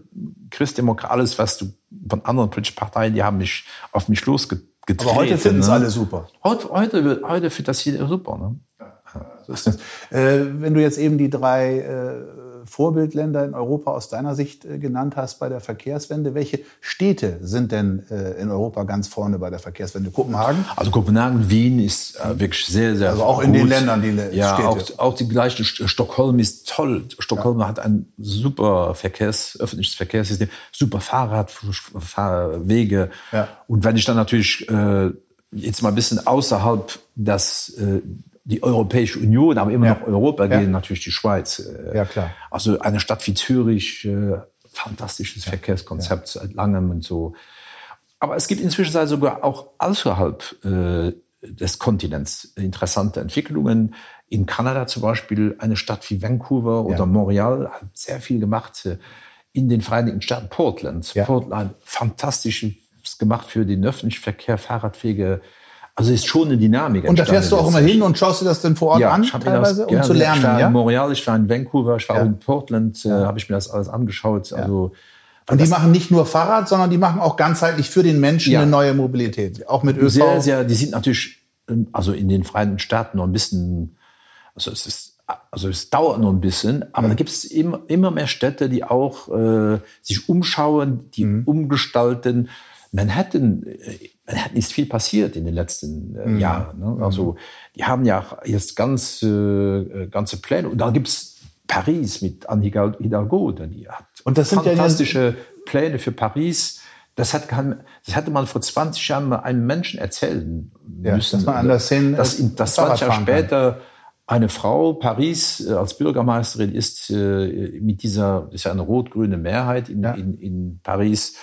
Christdemokraten, alles was du von anderen politischen Parteien, die haben mich auf mich losgetreten. Aber heute finden es ne? alle super. Heute, heute, heute findet das jeder super. Ne? Ja, so ist das. äh, wenn du jetzt eben die drei äh, Vorbildländer in Europa aus deiner Sicht äh, genannt hast bei der Verkehrswende. Welche Städte sind denn äh, in Europa ganz vorne bei der Verkehrswende? Kopenhagen? Also Kopenhagen, Wien ist äh, wirklich sehr, sehr Also auch gut. in den Ländern, die ja, Städte. Auch, auch die gleiche Stockholm ist toll. Stockholm ja. hat ein super Verkehrs, öffentliches Verkehrssystem, super Fahrradwege. Ja. Und wenn ich dann natürlich äh, jetzt mal ein bisschen außerhalb das äh, die Europäische Union, aber immer ja. noch Europa gehen, ja. natürlich die Schweiz. Äh, ja, klar. Also eine Stadt wie Zürich, äh, fantastisches ja. Verkehrskonzept seit langem und so. Aber es gibt inzwischen sogar auch außerhalb äh, des Kontinents interessante Entwicklungen. In Kanada zum Beispiel eine Stadt wie Vancouver oder Montreal hat sehr viel gemacht. Äh, in den Vereinigten Staaten Portland. Portland, fantastisches gemacht für den öffentlichen Verkehr, Fahrradwege, also ist schon eine Dynamik. Und da fährst du auch immer hin und schaust dir das denn vor Ort ja, an, teilweise, um zu lernen? Ich war ja? in Montreal, ich war in Vancouver, ich war ja. in Portland, äh, habe ich mir das alles angeschaut. Also und die machen nicht nur Fahrrad, sondern die machen auch ganzheitlich für den Menschen ja. eine neue Mobilität, auch mit ÖV. Sehr, sehr. Die sind natürlich, ähm, also in den Vereinigten Staaten noch ein bisschen, also es ist also es dauert noch ein bisschen, aber mhm. da gibt es immer, immer mehr Städte, die auch äh, sich umschauen, die mhm. umgestalten. Manhattan, äh, Manhattan ist viel passiert in den letzten äh, mhm. Jahren. Ne? Also mhm. die haben ja jetzt ganz äh, ganze Pläne. Und da gibt's Paris mit Anne Hidalgo, die hat und das sind fantastische ja Pläne für Paris. Das, hat, das hätte man vor 20 Jahren mal einem Menschen erzählen ja, müssen. Dass man an der Szene dass, in, dass 20 Jahre später eine Frau Paris äh, als Bürgermeisterin ist äh, mit dieser, das ist ja eine rot-grüne Mehrheit in, ja. in, in Paris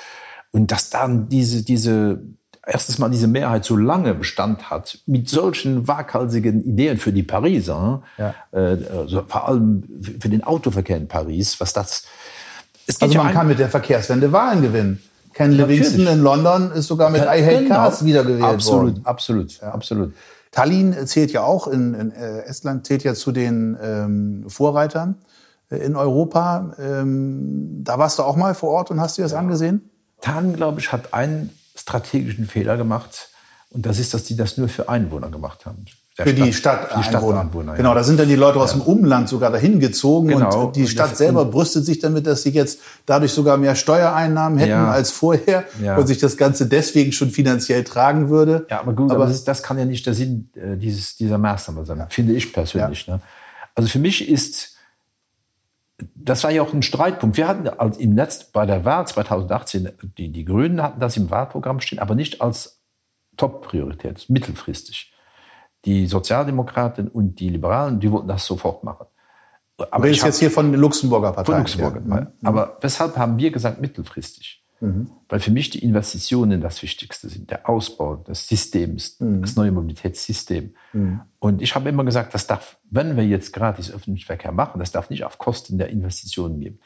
Und dass dann diese, diese, erstes Mal diese Mehrheit so lange Bestand hat, mit solchen waghalsigen Ideen für die Pariser, ja. äh, also vor allem für den Autoverkehr in Paris, was das. Es also man ja kann mit der Verkehrswende Wahlen gewinnen. Ken Livingston in London ist sogar mit I Hate genau. Cars wiedergewählt absolut, worden. Absolut, ja. absolut. Tallinn zählt ja auch in, in äh, Estland zählt ja zu den ähm, Vorreitern äh, in Europa. Ähm, da warst du auch mal vor Ort und hast dir das ja. angesehen? Tallinn, glaube ich, hat einen strategischen Fehler gemacht. Und das ist, dass die das nur für Einwohner gemacht haben. Der für die Stadt, Stadt die Stadteinwohner. Genau, da sind dann die Leute aus ja. dem Umland sogar dahin gezogen genau. und die Stadt selber brüstet sich damit, dass sie jetzt dadurch sogar mehr Steuereinnahmen hätten ja. als vorher ja. und sich das Ganze deswegen schon finanziell tragen würde. Ja, aber gut, aber, aber das, ist, das, kann ja nicht der Sinn äh, dieses, dieser Maßnahme sein, finde ich persönlich. Ne? Also für mich ist, das war ja auch ein Streitpunkt. Wir hatten als im Netz bei der Wahl 2018, die, die Grünen hatten das im Wahlprogramm stehen, aber nicht als Top-Priorität, mittelfristig die Sozialdemokraten und die Liberalen, die wollten das sofort machen. Aber ich jetzt hier von Luxemburger Partei. Von Luxemburger Partei. Mhm. Aber weshalb haben wir gesagt mittelfristig? Mhm. Weil für mich die Investitionen das Wichtigste sind, der Ausbau des Systems, mhm. das neue Mobilitätssystem. Mhm. Und ich habe immer gesagt, das darf, wenn wir jetzt gratis öffentlichen Verkehr machen, das darf nicht auf Kosten der Investitionen gehen.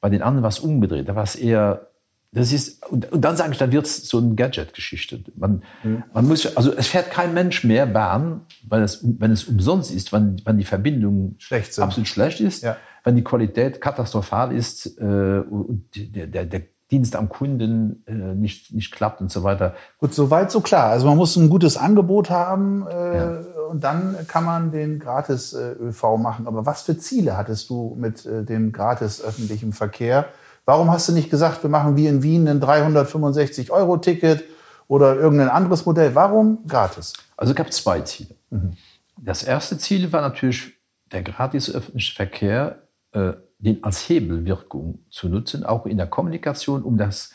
Bei den anderen war es umgedreht. Da war es eher das ist, und, und dann sage ich, dann wird es so eine Gadget-Geschichte. Man, mhm. man muss, also es fährt kein Mensch mehr Bahn, weil es, wenn es umsonst ist, wenn, wenn die Verbindung schlecht absolut schlecht ist, ja. wenn die Qualität katastrophal ist äh, und der, der, der Dienst am Kunden äh, nicht, nicht klappt und so weiter. Gut, soweit so klar. Also man muss ein gutes Angebot haben äh, ja. und dann kann man den gratis äh, ÖV machen. Aber was für Ziele hattest du mit äh, dem gratis öffentlichen Verkehr? Warum hast du nicht gesagt, wir machen wie in Wien ein 365-Euro-Ticket oder irgendein anderes Modell? Warum gratis? Also es gab zwei Ziele. Mhm. Das erste Ziel war natürlich, der gratis öffentliche Verkehr, äh, den als Hebelwirkung zu nutzen, auch in der Kommunikation, um das,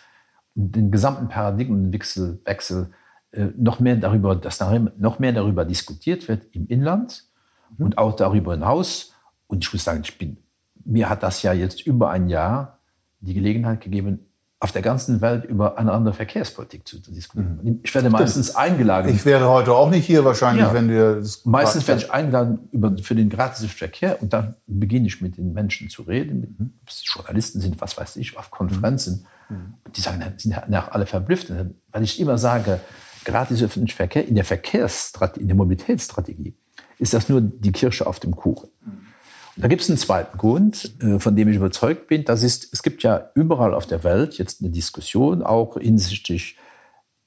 den gesamten Paradigmenwechsel Wechsel, äh, noch, mehr darüber, dass noch mehr darüber diskutiert wird im Inland mhm. und auch darüber hinaus. Und ich muss sagen, ich bin, mir hat das ja jetzt über ein Jahr die Gelegenheit gegeben, auf der ganzen Welt über eine andere Verkehrspolitik zu diskutieren. Mhm. Ich werde meistens eingeladen. Ich wäre heute auch nicht hier wahrscheinlich, ja. wenn wir das Meistens werde ich eingeladen über, für den gratis Verkehr und dann beginne ich mit den Menschen zu reden, mit, mhm. ob es Journalisten sind, was weiß ich, auf Konferenzen. Mhm. Die sagen, sind nach alle verblüfft, weil ich immer sage, gratis öffentlicher Verkehr in der Verkehrsstrategie, in der Mobilitätsstrategie ist das nur die Kirsche auf dem Kuchen. Mhm. Da gibt es einen zweiten Grund, äh, von dem ich überzeugt bin. Das ist, es gibt ja überall auf der Welt jetzt eine Diskussion, auch hinsichtlich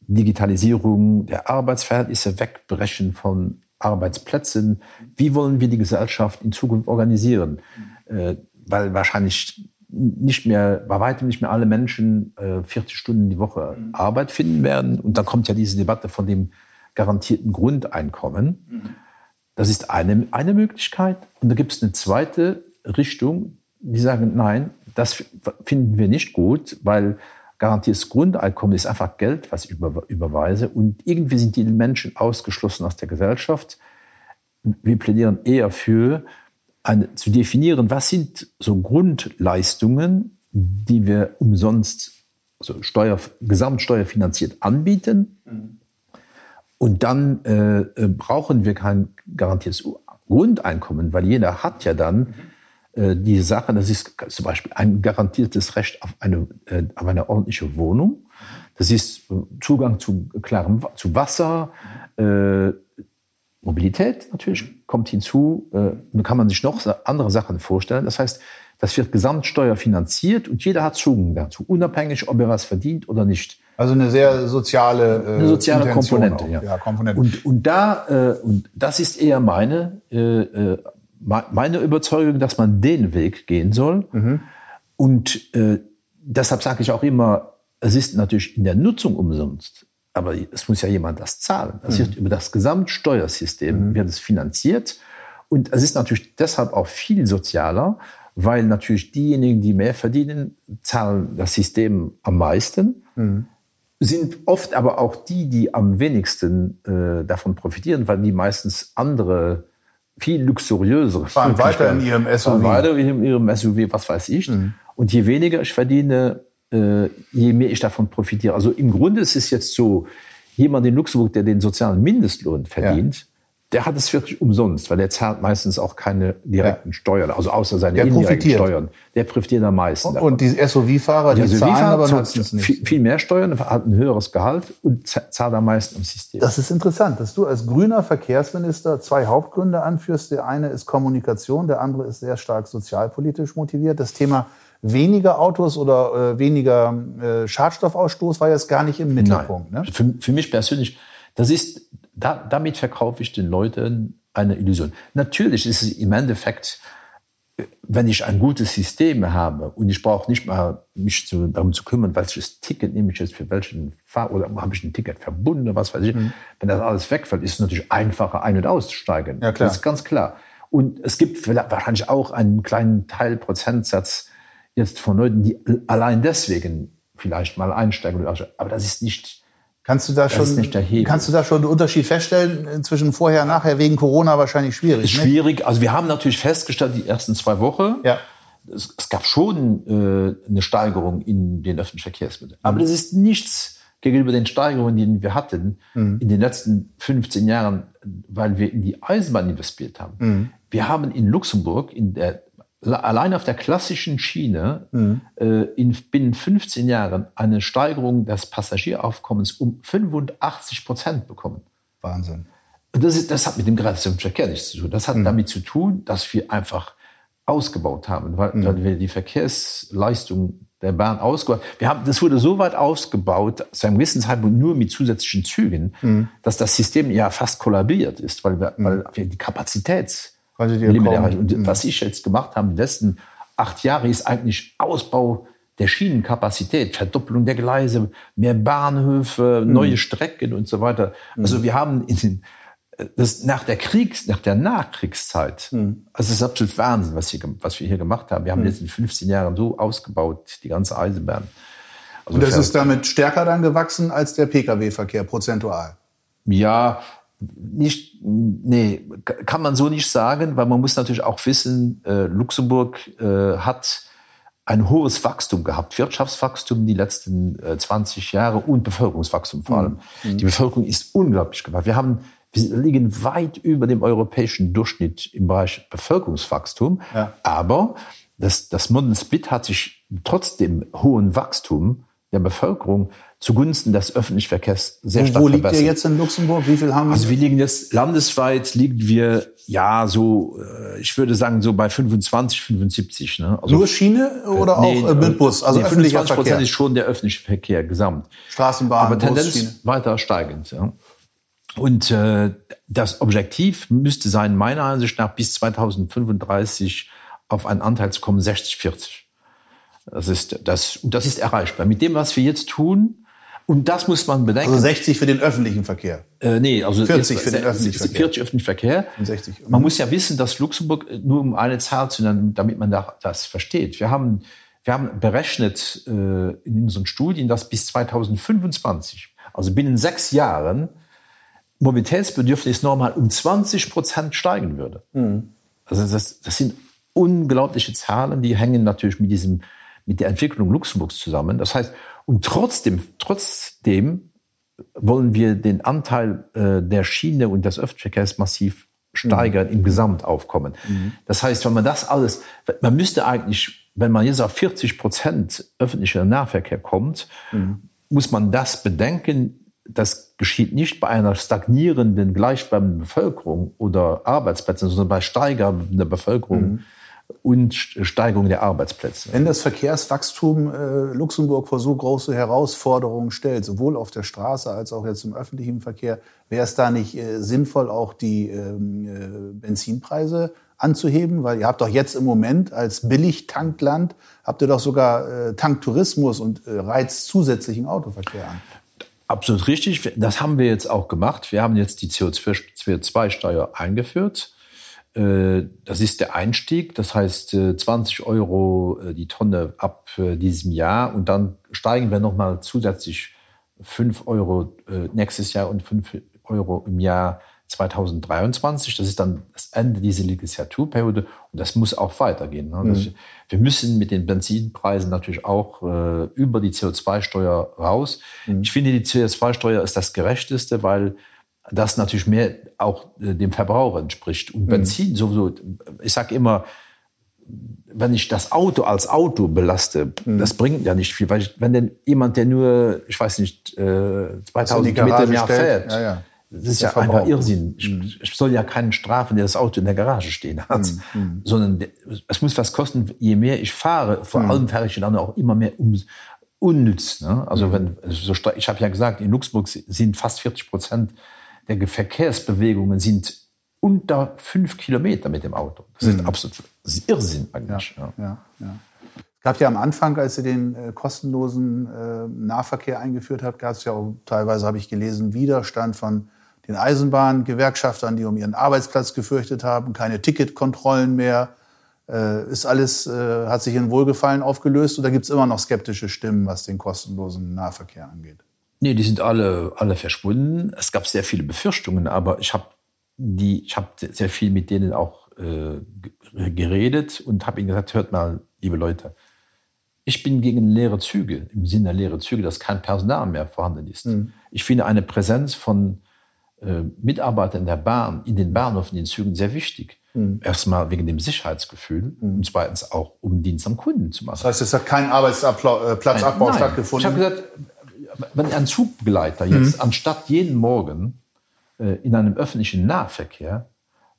Digitalisierung der Arbeitsverhältnisse, Wegbrechen von Arbeitsplätzen. Wie wollen wir die Gesellschaft in Zukunft organisieren? Äh, weil wahrscheinlich nicht mehr, bei weitem nicht mehr alle Menschen 40 äh, Stunden die Woche Arbeit finden werden. Und dann kommt ja diese Debatte von dem garantierten Grundeinkommen. Das ist eine, eine Möglichkeit. Und da gibt es eine zweite Richtung, die sagen, nein, das finden wir nicht gut, weil garantiertes Grundeinkommen ist einfach Geld, was ich über, überweise. Und irgendwie sind die Menschen ausgeschlossen aus der Gesellschaft. Wir plädieren eher für, eine, zu definieren, was sind so Grundleistungen, die wir umsonst, also Steuer, gesamtsteuerfinanziert anbieten. Mhm. Und dann äh, äh, brauchen wir kein garantiertes Grundeinkommen, weil jeder hat ja dann äh, die Sache, das ist zum Beispiel ein garantiertes Recht auf eine, äh, auf eine ordentliche Wohnung. Das ist äh, Zugang zu klarem zu Wasser, äh, Mobilität natürlich kommt hinzu. Äh, da kann man sich noch andere Sachen vorstellen. Das heißt, das wird Gesamtsteuer finanziert und jeder hat Zugang dazu, unabhängig, ob er was verdient oder nicht. Also eine sehr soziale, äh, eine soziale Komponente. Ja. ja. Komponente. Und, und da, äh, und das ist eher meine, äh, äh meine Überzeugung, dass man den Weg gehen soll. Mhm. Und äh, deshalb sage ich auch immer, es ist natürlich in der Nutzung umsonst, aber es muss ja jemand das zahlen. Es mhm. wird über das Gesamtsteuersystem mhm. wird es finanziert. Und es ist natürlich deshalb auch viel sozialer, weil natürlich diejenigen, die mehr verdienen, zahlen das System am meisten. Mhm sind oft aber auch die, die am wenigsten äh, davon profitieren, weil die meistens andere, viel luxuriösere fahren weiter in ihrem SUV. Fahren weiter in ihrem SUV, was weiß ich. Mhm. Und je weniger ich verdiene, äh, je mehr ich davon profitiere. Also im Grunde ist es jetzt so, jemand in Luxemburg, der den sozialen Mindestlohn verdient, ja. Der hat es wirklich umsonst, weil der zahlt meistens auch keine direkten ja. Steuern, also außer seine der indirekten profitiert. Steuern. Der profitiert am meisten. Und, und die SUV-Fahrer, die, die zahlen aber meistens nicht. Viel, viel, mehr Steuern, hat ein höheres Gehalt und zahlt am meisten im System. Das ist interessant, dass du als grüner Verkehrsminister zwei Hauptgründe anführst. Der eine ist Kommunikation, der andere ist sehr stark sozialpolitisch motiviert. Das Thema weniger Autos oder äh, weniger äh, Schadstoffausstoß war jetzt gar nicht im Mittelpunkt. Ne? Für, für, mich persönlich, das ist, da, damit verkaufe ich den Leuten eine Illusion. Natürlich ist es im Endeffekt, wenn ich ein gutes System habe und ich brauche nicht mal mich zu, darum zu kümmern, welches Ticket nehme ich jetzt für welchen Fahr oder habe ich ein Ticket verbunden, was weiß ich. Mhm. Wenn das alles wegfällt, ist es natürlich einfacher ein- und auszusteigen. Ja, klar. Das ist ganz klar. Und es gibt wahrscheinlich auch einen kleinen Teil Prozentsatz jetzt von Leuten, die allein deswegen vielleicht mal einsteigen. Aber das ist nicht, Kannst du da schon, kannst du da schon einen Unterschied feststellen? Zwischen vorher und nachher wegen Corona wahrscheinlich schwierig. Ist schwierig. Also wir haben natürlich festgestellt, die ersten zwei Wochen, ja. es, es gab schon äh, eine Steigerung in den öffentlichen Verkehrsmitteln. Aber mhm. das ist nichts gegenüber den Steigerungen, die wir hatten mhm. in den letzten 15 Jahren, weil wir in die Eisenbahn investiert haben. Mhm. Wir haben in Luxemburg in der allein auf der klassischen Schiene mhm. äh, in binnen 15 Jahren eine Steigerung des Passagieraufkommens um 85 Prozent bekommen. Wahnsinn. Das, ist, das hat mit dem gradativen Verkehr nichts zu tun. Das hat mhm. damit zu tun, dass wir einfach ausgebaut haben, weil, mhm. weil wir die Verkehrsleistung der Bahn ausgebaut wir haben. Das wurde so weit ausgebaut, zu einem gewissen Zeitpunkt nur mit zusätzlichen Zügen, mhm. dass das System ja fast kollabiert ist, weil wir, mhm. weil wir die Kapazität und mhm. was ich jetzt gemacht habe, die letzten acht Jahre, ist eigentlich Ausbau der Schienenkapazität, Verdopplung der Gleise, mehr Bahnhöfe, mhm. neue Strecken und so weiter. Mhm. Also wir haben in den, das nach der Kriegs, nach der Nachkriegszeit, mhm. also es ist absolut Wahnsinn, was, hier, was wir hier gemacht haben. Wir haben mhm. jetzt in 15 Jahren so ausgebaut, die ganze Eisenbahn. Also und das ist damit stärker dann gewachsen als der Pkw-Verkehr prozentual? Ja, nicht, nee, kann man so nicht sagen, weil man muss natürlich auch wissen, äh, Luxemburg äh, hat ein hohes Wachstum gehabt, Wirtschaftswachstum die letzten äh, 20 Jahre und Bevölkerungswachstum vor allem. Mhm. Die Bevölkerung ist unglaublich gewachsen. Wir haben wir liegen weit über dem europäischen Durchschnitt im Bereich Bevölkerungswachstum. Ja. Aber das, das Modern Split hat sich trotz dem hohen Wachstum der Bevölkerung zugunsten des öffentlichen Verkehrs sehr Und stark Wo liegt verbessert. ihr jetzt in Luxemburg? Wie viel haben wir? Also wir liegen jetzt landesweit liegen wir ja so, äh, ich würde sagen so bei 25, 75. Ne? Also, Nur Schiene oder nee, auch mit Bus? Also nee, öffentlicher 25 Prozent ist schon der öffentliche Verkehr gesamt. Straßenbahn, Aber Tendenz Bus, weiter steigend. Ja. Und äh, das Objektiv müsste sein, meiner Ansicht nach, bis 2035 auf einen Anteil zu kommen, 60, 40. Das ist, das, das ist erreichbar. Mit dem, was wir jetzt tun, und das muss man bedenken. Also 60 für den öffentlichen Verkehr. Äh, nee, also 40 für den öffentlichen Verkehr. 40 öffentlichen Verkehr. 60. Man muss ja wissen, dass Luxemburg nur um eine Zahl zu nennen, damit man das versteht. Wir haben, wir haben berechnet äh, in unseren Studien, dass bis 2025, also binnen sechs Jahren, Mobilitätsbedürfnis normal um 20 Prozent steigen würde. Mhm. Also das, das sind unglaubliche Zahlen, die hängen natürlich mit diesem, mit der Entwicklung Luxemburgs zusammen. Das heißt, und trotzdem, trotzdem wollen wir den Anteil äh, der Schiene und des Öffentlichverkehrs massiv steigern mhm. im Gesamtaufkommen. Mhm. Das heißt, wenn man das alles, man müsste eigentlich, wenn man jetzt auf 40 Prozent öffentlicher Nahverkehr kommt, mhm. muss man das bedenken. Das geschieht nicht bei einer stagnierenden, gleichbleibenden Bevölkerung oder Arbeitsplätzen, sondern bei steigernder Bevölkerung mhm und Steigerung der Arbeitsplätze. Wenn das Verkehrswachstum äh, Luxemburg vor so große Herausforderungen stellt, sowohl auf der Straße als auch jetzt im öffentlichen Verkehr, wäre es da nicht äh, sinnvoll, auch die ähm, äh, Benzinpreise anzuheben? Weil ihr habt doch jetzt im Moment als Billigtankland, habt ihr doch sogar äh, Tanktourismus und äh, reizt zusätzlichen Autoverkehr an. Absolut richtig. Das haben wir jetzt auch gemacht. Wir haben jetzt die CO2-Steuer eingeführt. Äh, das ist der Einstieg, das heißt 20 äh, Euro äh, die Tonne ab diesem Jahr und dann steigen wir nochmal zusätzlich 5 Euro nächstes Jahr und 5 Euro im Jahr 2023. Das ist dann das Ende dieser Legislaturperiode und das muss auch weitergehen. Ne? Das, wir müssen mit den Benzinpreisen natürlich auch äh, über die CO2-Steuer raus. Ich finde, die CO2-Steuer ist das Gerechteste, weil das natürlich mehr auch äh, dem Verbraucher entspricht. Und Benzin sowieso, ich sage immer, wenn ich das Auto als Auto belaste, das bringt ja nicht viel. Weil ich, wenn denn jemand, der nur, ich weiß nicht, äh, 2000 Kilometer im Jahr fährt, Ja, ja. das ist der ja einfach Verbrauch. Irrsinn. Ich, ich soll ja keinen strafen, der das Auto in der Garage stehen hat, sondern der- es muss was kosten, je mehr ich fahre. Vor allem fahre ich dann auch immer mehr um, unnütz. Ne? Also wenn so, ich habe ja gesagt, in Luxemburg sind fast 40 Prozent der Ge- Verkehrsbewegungen sind unter fünf Kilometer mit dem Auto. Das ist absolut das ist Irrsinn eigentlich. Ja. Ja, ja. Es gab ja am Anfang, als ihr den äh, kostenlosen äh, Nahverkehr eingeführt habt, gab es ja auch teilweise, habe ich gelesen, Widerstand von den Eisenbahngewerkschaftern, die um ihren Arbeitsplatz gefürchtet haben, keine Ticketkontrollen mehr. Äh, ist alles, äh, hat sich in Wohlgefallen aufgelöst oder gibt es immer noch skeptische Stimmen, was den kostenlosen Nahverkehr angeht? Nee, die sind alle, alle verschwunden. Es gab sehr viele Befürchtungen, aber ich habe die, ich habe sehr viel mit denen auch äh, ge- geredet und habe ihnen gesagt, hört mal, liebe Leute, ich bin gegen leere Züge, im Sinne leere Züge, dass kein Personal mehr vorhanden ist. Ich finde eine Präsenz von äh, Mitarbeitern der Bahn in den Bahnhöfen, in den Zügen sehr wichtig. Erstmal wegen dem Sicherheitsgefühl und zweitens auch, um Dienst am Kunden zu machen. Das heißt, es hat kein Arbeitsplatzabbau Nein. stattgefunden. Ich habe gesagt, wenn ein Zugbegleiter jetzt anstatt jeden Morgen äh, in einem öffentlichen Nahverkehr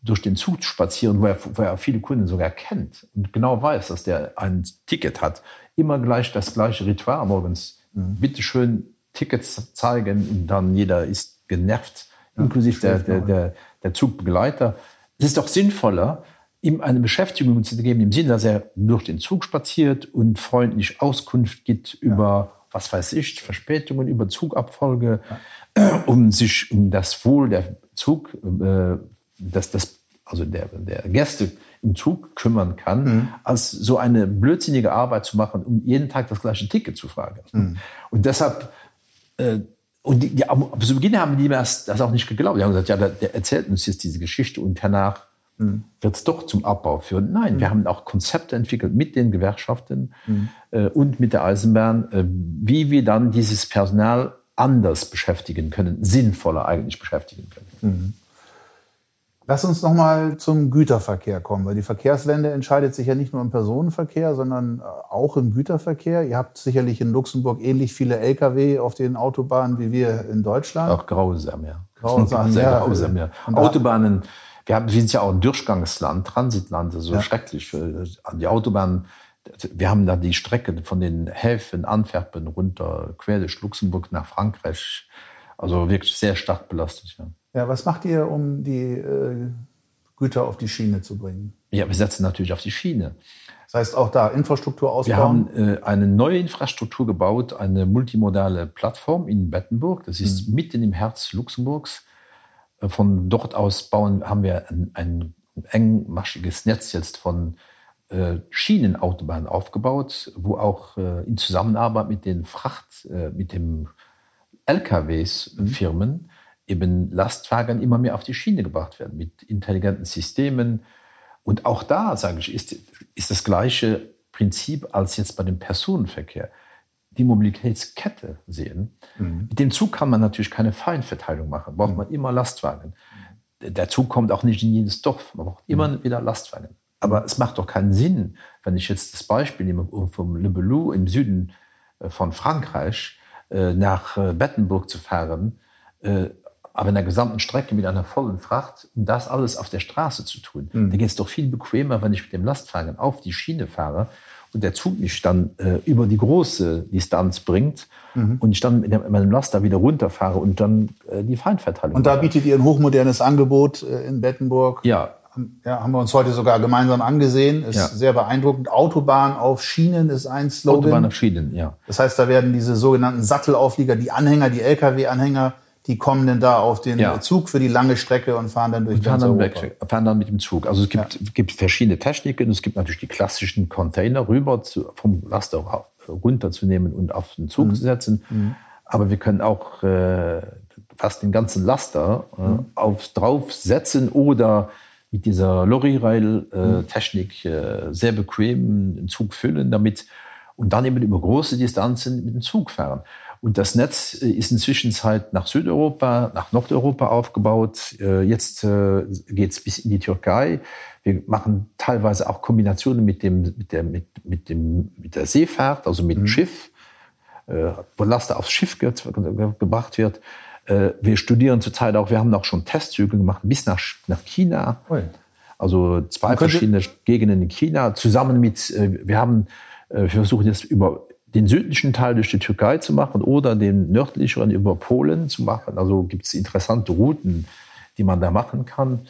durch den Zug spazieren, wo er, wo er viele Kunden sogar kennt und genau weiß, dass der ein Ticket hat, immer gleich das gleiche Ritual morgens. Bitte schön Tickets zeigen und dann jeder ist genervt, inklusive der, der, der, der Zugbegleiter. Es ist doch sinnvoller, ihm eine Beschäftigung zu geben, im Sinne, dass er durch den Zug spaziert und freundlich Auskunft gibt über, was weiß ich, Verspätungen, über Zugabfolge, um sich um das Wohl der Zug, äh, das, das, also der, der Gäste im Zug kümmern kann, als so eine blödsinnige Arbeit zu machen, um jeden Tag das gleiche Ticket zu fragen. Und deshalb äh, und die, die, zu Beginn haben die das, das auch nicht geglaubt. Die haben gesagt, ja, der, der erzählt uns jetzt diese Geschichte und danach wird es doch zum Abbau führen. Nein, wir haben auch Konzepte entwickelt mit den Gewerkschaften äh, und mit der Eisenbahn, äh, wie wir dann dieses Personal anders beschäftigen können, sinnvoller eigentlich beschäftigen können. Lass uns noch mal zum Güterverkehr kommen, weil die Verkehrswende entscheidet sich ja nicht nur im Personenverkehr, sondern äh, auch im Güterverkehr. Ihr habt sicherlich in Luxemburg ähnlich viele Lkw auf den Autobahnen wie wir in Deutschland. Auch grausam, ja. Grausam, Sehr ja. grausam, ja. Autobahnen, wir, haben, wir sind ja auch ein Durchgangsland, Transitland, das ist so schrecklich. Für, an die Autobahnen, wir haben da die Strecke von den Häfen Antwerpen runter, quer durch Luxemburg nach Frankreich. Also wirklich sehr stark belastet, ja. Ja, was macht ihr, um die äh, Güter auf die Schiene zu bringen? Ja, wir setzen natürlich auf die Schiene. Das heißt auch da Infrastruktur ausbauen. Wir haben äh, eine neue Infrastruktur gebaut, eine multimodale Plattform in Bettenburg. Das ist mitten im Herz Luxemburgs. Von dort aus bauen, haben wir ein, ein engmaschiges Netz jetzt von äh, Schienenautobahnen aufgebaut, wo auch äh, in Zusammenarbeit mit den Fracht, äh, mit dem LKWs-Firmen eben Lastwagen immer mehr auf die Schiene gebracht werden mit intelligenten Systemen. Und auch da, sage ich, ist, ist das gleiche Prinzip als jetzt bei dem Personenverkehr. Die Mobilitätskette sehen. Mit dem Zug kann man natürlich keine Feinverteilung machen, braucht man immer Lastwagen. Der Zug kommt auch nicht in jedes Dorf, man braucht immer wieder Lastwagen. Aber es macht doch keinen Sinn, wenn ich jetzt das Beispiel nehme vom Le Belou im Süden äh, von Frankreich äh, nach äh, Bettenburg zu fahren, aber in der gesamten Strecke mit einer vollen Fracht, um das alles auf der Straße zu tun. Da geht es doch viel bequemer, wenn ich mit dem Lastwagen auf die Schiene fahre und der Zug mich dann äh, über die große Distanz bringt und ich dann mit dem- mit meinem Laster wieder runterfahre und dann äh, die Feinverteilung Und da mache. bietet ihr ein hochmodernes Angebot äh, in Bettenburg. Ja, Ja, haben wir uns heute sogar gemeinsam angesehen. Ist Ja. sehr beeindruckend. Autobahn auf Schienen ist ein Slogan. Autobahn auf Schienen, ja. Das heißt, da werden diese sogenannten Sattelauflieger, die Anhänger, die Lkw-Anhänger, die kommen dann da auf den Ja. Zug für die lange Strecke und fahren dann durch fahren ganz dann, Europa. fahren dann mit dem Zug. Also es gibt, gibt verschiedene Techniken. Es gibt natürlich die klassischen Container rüber zu, vom Laster runterzunehmen und auf den Zug zu setzen. Aber wir können auch äh, fast den ganzen Laster äh, mhm. auf, draufsetzen oder mit dieser Lorry-Rail-Technik äh, sehr bequem den Zug füllen, damit und dann eben über große Distanzen mit dem Zug fahren. Und das Netz äh, ist inzwischen Zeit nach Südeuropa, nach Nordeuropa aufgebaut. Äh, jetzt äh, geht es bis in die Türkei. Wir machen teilweise auch Kombinationen mit, dem, mit, der, mit, mit, dem, mit der Seefahrt, also mit dem mhm. Schiff, wo Laster aufs Schiff ge gebracht wird. Wir studieren zurzeit auch, wir haben auch schon Testzüge gemacht bis nach, nach China. Also zwei verschiedene Gegenden in China zusammen mit, wir haben, wir versuchen jetzt über den südlichen Teil durch die Türkei zu machen oder den nördlicheren über Polen zu machen. Also gibt es interessante Routen, die man da machen kann.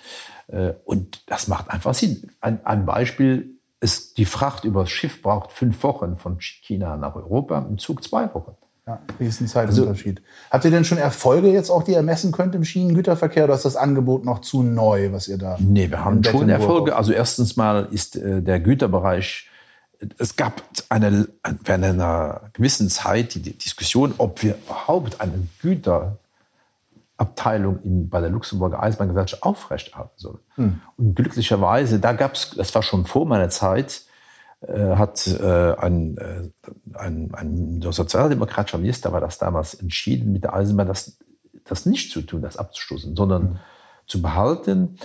Äh, und das macht einfach Sinn. Ein, ein Beispiel ist, die Fracht übers Schiff braucht fünf Wochen von China nach Europa, im Zug zwei Wochen. Ja, riesen Zeitunterschied. Also, Habt ihr denn schon Erfolge jetzt auch, die ihr messen könnt im Schienengüterverkehr oder ist das Angebot noch zu neu, was ihr da? Nee, wir haben schon Erfolge. Also erstens mal ist äh, der Güterbereich es gab eine, während einer gewissen Zeit die Diskussion, ob wir überhaupt eine Güterabteilung in, bei der Luxemburger Eisenbahngesellschaft aufrechterhalten sollen. Hm. Und glücklicherweise, da gab es, das war schon vor meiner Zeit, äh, hat äh, ein, äh, ein, ein sozialdemokratischer Minister, war das damals entschieden, mit der Eisenbahn das, das nicht zu tun, das abzustoßen, sondern hm. zu behalten.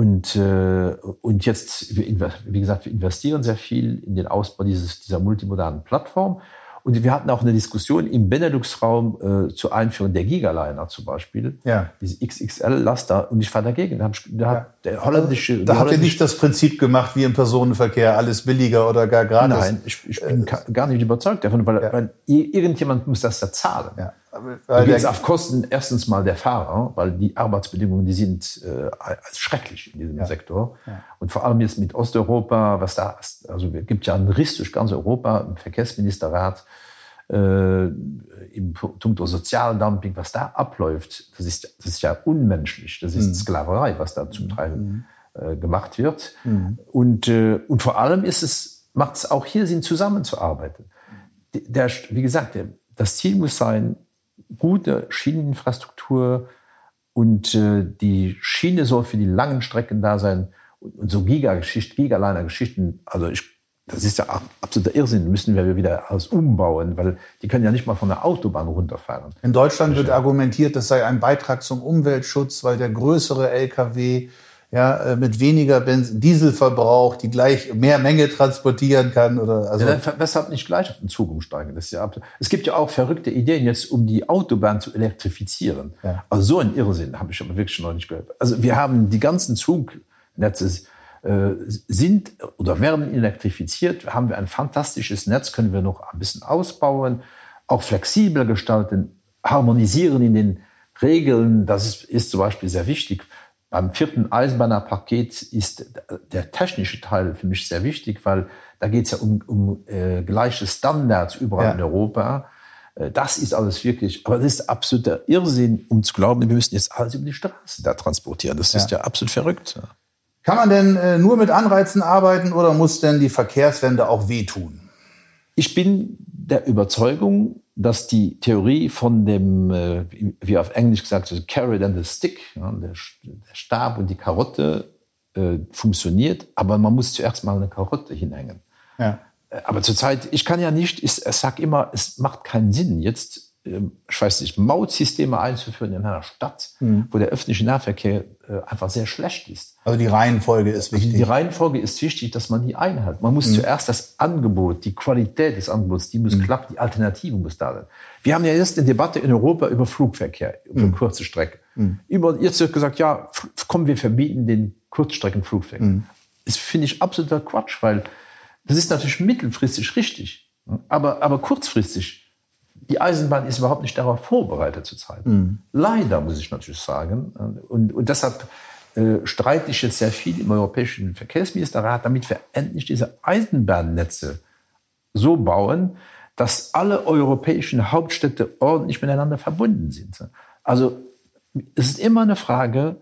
Und, äh, und jetzt, wie gesagt, wir investieren sehr viel in den Ausbau dieses, dieser multimodalen Plattform. Und wir hatten auch eine Diskussion im Benelux-Raum äh, zur Einführung der Gigaliner zum Beispiel. Ja. Diese XXL-Laster. Und ich war dagegen. Da, ja. Der holländische. Da habt ihr nicht das Prinzip gemacht wie im Personenverkehr, alles billiger oder gar gratis. Nein, ich, ich bin äh, gar nicht überzeugt davon, weil, ja. weil irgendjemand muss das da zahlen. Ja. Weil geht auf Kosten erstens mal der Fahrer, weil die Arbeitsbedingungen, die sind äh, schrecklich in diesem ja. Sektor. Ja. Und vor allem jetzt mit Osteuropa, was da ist. Also es gibt ja einen Riss durch ganz Europa im Verkehrsministerrat äh, im Punkt Sozialdumping, was da abläuft, das ist, das ist ja unmenschlich. Das ist mhm. Sklaverei, was da zum Teil mhm. äh, gemacht wird. Mhm. Und, äh, und vor allem ist es, macht es auch hier Sinn, zusammenzuarbeiten. Der, wie gesagt, der, das Ziel muss sein, gute Schieneninfrastruktur und äh, die Schiene soll für die langen Strecken da sein. Und so Giga-Geschichten, Gigaliner-Geschichten, also ich, das ist ja absoluter Irrsinn, müssen wir wieder alles umbauen, weil die können ja nicht mal von der Autobahn runterfahren. In Deutschland wird argumentiert, das sei ein Beitrag zum Umweltschutz, weil der größere Lkw ja, äh, mit weniger Benzin, Dieselverbrauch, die gleich mehr Menge transportieren kann oder also. Ja, weshalb nicht gleich auf den Zug umsteigen? Das ist ja, es gibt ja auch verrückte Ideen jetzt, um die Autobahn zu elektrifizieren. Ja. Also so ein Irrsinn habe ich aber wirklich noch nicht gehört. Also wir haben die ganzen Zugnetze sind oder werden elektrifiziert. Haben wir ein fantastisches Netz, können wir noch ein bisschen ausbauen, auch flexibler gestalten, harmonisieren in den Regeln. Das ist, ist zum Beispiel sehr wichtig. Beim vierten Eisenbahnerpaket ist der technische Teil für mich sehr wichtig, weil da geht es ja um, um äh, gleiche Standards überall ja. in Europa. Äh, das ist alles wirklich, aber das ist absoluter Irrsinn, um zu glauben, wir müssen jetzt alles über die Straße da transportieren. Das ja. ist ja absolut verrückt. Kann man denn äh, nur mit Anreizen arbeiten oder muss denn die Verkehrswende auch wehtun? Ich bin der Überzeugung, dass die Theorie von dem, äh, wie auf Englisch gesagt wird, Carrot and the Stick, ja, der, der, Stab und die Karotte äh, funktioniert, aber man muss zuerst mal eine Karotte hinhängen. Ja. Äh, aber zurzeit, ich kann ja nicht, ich, ich sage immer, es macht keinen Sinn, jetzt ich weiß nicht, Mautsysteme einzuführen in einer Stadt, mhm. wo der öffentliche Nahverkehr äh, einfach sehr schlecht ist. Also die Reihenfolge ist wichtig. die Reihenfolge ist wichtig, dass man die einhält. Man muss mhm. zuerst das Angebot, die Qualität des Angebots, die muss mhm. klappen, die Alternative muss da sein. Wir haben ja jetzt eine Debatte in Europa über Flugverkehr, über mhm. kurze Strecke. Mhm. Über, jetzt wird gesagt, ja, komm, wir verbieten den Kurzstreckenflugverkehr. Mhm. Das finde ich absoluter Quatsch, weil das ist natürlich mittelfristig richtig. Aber, aber kurzfristig die Eisenbahn ist überhaupt nicht darauf vorbereitet zurzeit. Mhm. Leider, muss ich natürlich sagen. Und, und deshalb äh, streite ich jetzt sehr viel im Europäischen Verkehrsministerrat, damit wir endlich diese Eisenbahnnetze so bauen, dass alle europäischen Hauptstädte ordentlich miteinander verbunden sind. Also es ist immer eine Frage,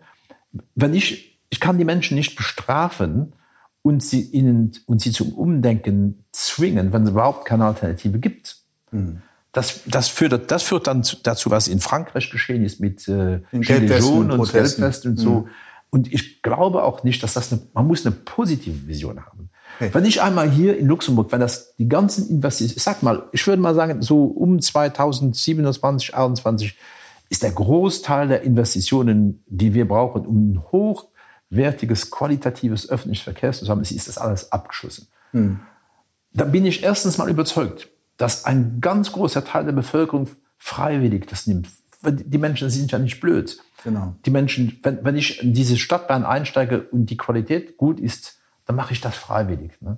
wenn ich, ich kann die Menschen nicht bestrafen und sie, ihnen, und sie zum Umdenken zwingen, wenn es überhaupt keine Alternative gibt. Mhm. Das, das, führt, das führt dann dazu, was in Frankreich geschehen ist mit äh, Gilets und, und Gelbwesten und so. Mhm. Und ich glaube auch nicht, dass das eine, man muss eine positive Vision haben. Okay. Wenn ich einmal hier in Luxemburg, wenn das die ganzen Investitionen, ich sag mal, ich würde mal sagen, so um 2027, 2028 ist der Großteil der Investitionen, die wir brauchen, um ein hochwertiges, qualitatives öffentliches Verkehrssystem, ist das alles abgeschlossen. Hm. Da bin ich erstens mal überzeugt, dass ein ganz großer Teil der Bevölkerung freiwillig das nimmt. Die Menschen sind ja nicht blöd. Genau. Die Menschen, wenn, wenn ich in diese Stadtbahn einsteige und die Qualität gut ist, dann mache ich das freiwillig. Ne?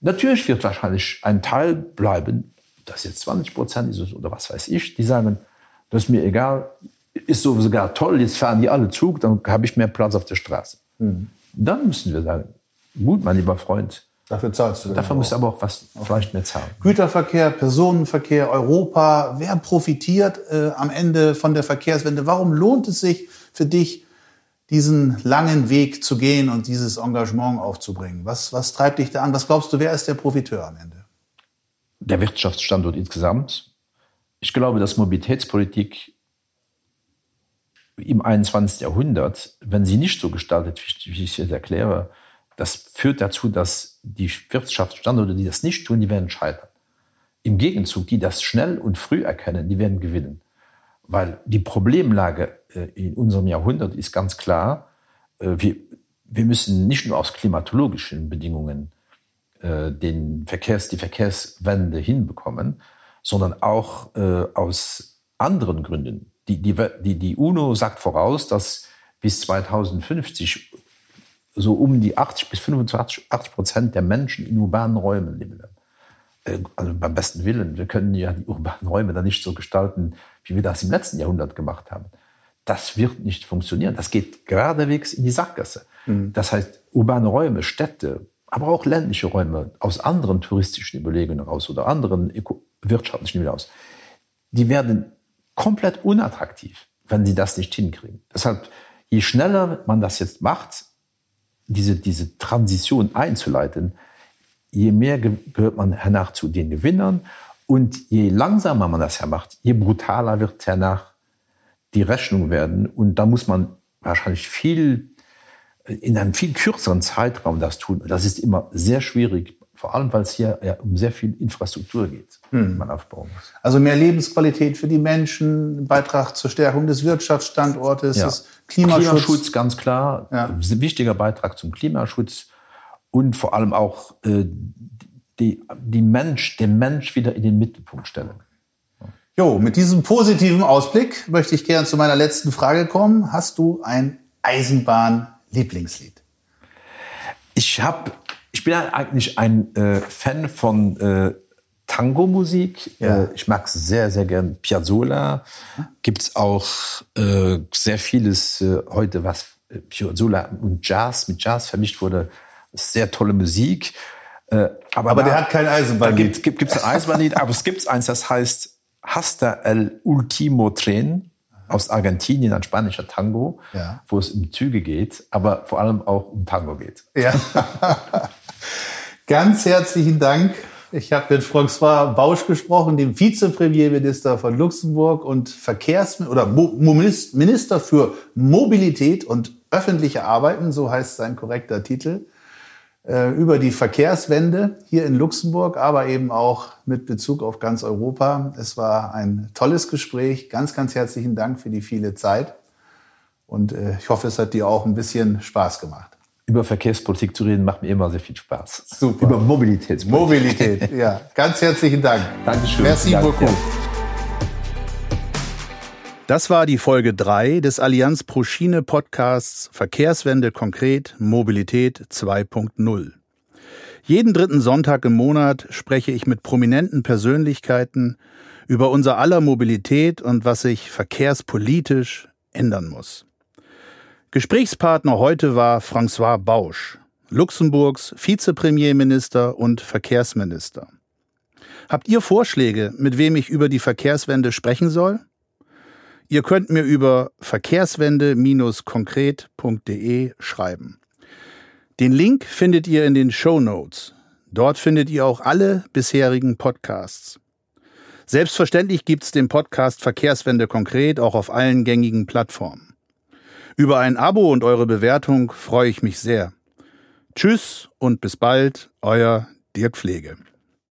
Natürlich wird wahrscheinlich ein Teil bleiben, das jetzt 20 Prozent ist oder was weiß ich, die sagen, das ist mir egal, ist so sogar toll, jetzt fahren die alle Zug, dann habe ich mehr Platz auf der Straße. Mhm. Dann müssen wir sagen, gut, mein lieber Freund, Dafür zahlst du. Dafür musst du aber auch was vielleicht mehr zahlen. Güterverkehr, Personenverkehr, Europa. Wer profitiert äh, am Ende von der Verkehrswende? Warum lohnt es sich für dich, diesen langen Weg zu gehen und dieses Engagement aufzubringen? Was, was treibt dich da an? Was glaubst du, wer ist der Profiteur am Ende? Der Wirtschaftsstandort insgesamt. Ich glaube, dass Mobilitätspolitik im 21. Jahrhundert, wenn sie nicht so gestaltet, wie ich es jetzt erkläre, das führt dazu, dass die Wirtschaftsstandorte, die das nicht tun, die werden scheitern. Im Gegenzug, die das schnell und früh erkennen, die werden gewinnen. Weil die Problemlage äh, in unserem Jahrhundert ist ganz klar, äh, wir, wir müssen nicht nur aus klimatologischen Bedingungen äh, den Verkehrs, die Verkehrswende hinbekommen, sondern auch aus anderen Gründen. Die, die, die, die UNO sagt voraus, dass bis 2050 so um die 80 bis 25 80 Prozent der Menschen in urbanen Räumen leben. Äh, also beim besten Willen, wir können ja die urbanen Räume dann nicht so gestalten, wie wir das im letzten Jahrhundert gemacht haben. Das wird nicht funktionieren. Das geht geradewegs in die Sackgasse. Mhm. Das heißt, urbane Räume, Städte, aber auch ländliche Räume aus anderen touristischen Überlegungen heraus oder anderen wirtschaftlichen hinaus, die werden komplett unattraktiv, wenn sie das nicht hinkriegen. Deshalb, je schneller man das jetzt macht, diese, diese Transition einzuleiten, je mehr gehört man hernach zu den Gewinnern und je langsamer man das hermacht, je brutaler wird hernach die Rechnung werden. Und da muss man wahrscheinlich viel in einem viel kürzeren Zeitraum das tun. Das ist immer sehr schwierig, vor allem weil es hier ja um sehr viel Infrastruktur geht, hm. die man aufbauen muss. Also mehr Lebensqualität für die Menschen, Beitrag zur Stärkung des Wirtschaftsstandortes, ja. Klimaschutz. Klimaschutz, ganz klar, ja. ein wichtiger Beitrag zum Klimaschutz und vor allem auch äh, die, die Mensch, den Mensch wieder in den Mittelpunkt stellen. Jo, mit diesem positiven Ausblick möchte ich gerne zu meiner letzten Frage kommen. Hast du ein Eisenbahn-Lieblingslied? Ich habe bin eigentlich ein äh, Fan von äh, Tango-Musik. Ja. Äh, ich mag sehr, sehr gern Piazzolla. Gibt es auch äh, sehr vieles äh, heute, was äh, Piazzolla und Jazz mit Jazz vermischt wurde. Sehr tolle Musik. Aber, aber da, der hat kein Eisenbahnlied. Es gibt, gibt, ein Eisenbahnlied, aber es gibt eins, das heißt Hasta el Ultimo Tren aus Argentinien, ein spanischer Tango, ja. wo es um Züge geht, aber vor allem auch um Tango geht. Ja. Ganz herzlichen Dank. Ich habe mit François Bausch gesprochen, dem Vizepremierminister von Luxemburg und Verkehrs- oder Minister für Mobilität und öffentliche Arbeiten, so heißt sein korrekter Titel, über die Verkehrswende hier in Luxemburg, aber eben auch mit Bezug auf ganz Europa. Es war ein tolles Gespräch. Ganz, ganz herzlichen Dank für die viele Zeit. Und äh, ich hoffe, es hat dir auch ein bisschen Spaß gemacht über Verkehrspolitik zu reden, macht mir immer sehr viel Spaß. Super. Über Mobilität. Mobilität, ja. Ganz herzlichen Dank. Dankeschön. Merci Dank, beaucoup. Ja. Das war die Folge 3 des Allianz Pro Schiene Podcasts Verkehrswende konkret Mobilität 2.0. Jeden dritten Sonntag im Monat spreche ich mit prominenten Persönlichkeiten über unser aller Mobilität und was sich verkehrspolitisch ändern muss. Gesprächspartner heute war François Bausch, Luxemburgs Vizepremierminister und Verkehrsminister. Habt ihr Vorschläge, mit wem ich über die Verkehrswende sprechen soll? Ihr könnt mir über verkehrswende-konkret.de schreiben. Den Link findet ihr in den Show Notes. Dort findet ihr auch alle bisherigen Podcasts. Selbstverständlich gibt's den Podcast Verkehrswende konkret auch auf allen gängigen Plattformen. Über ein Abo und eure Bewertung freue ich mich sehr. Tschüss und bis bald, euer Dirk Pflege.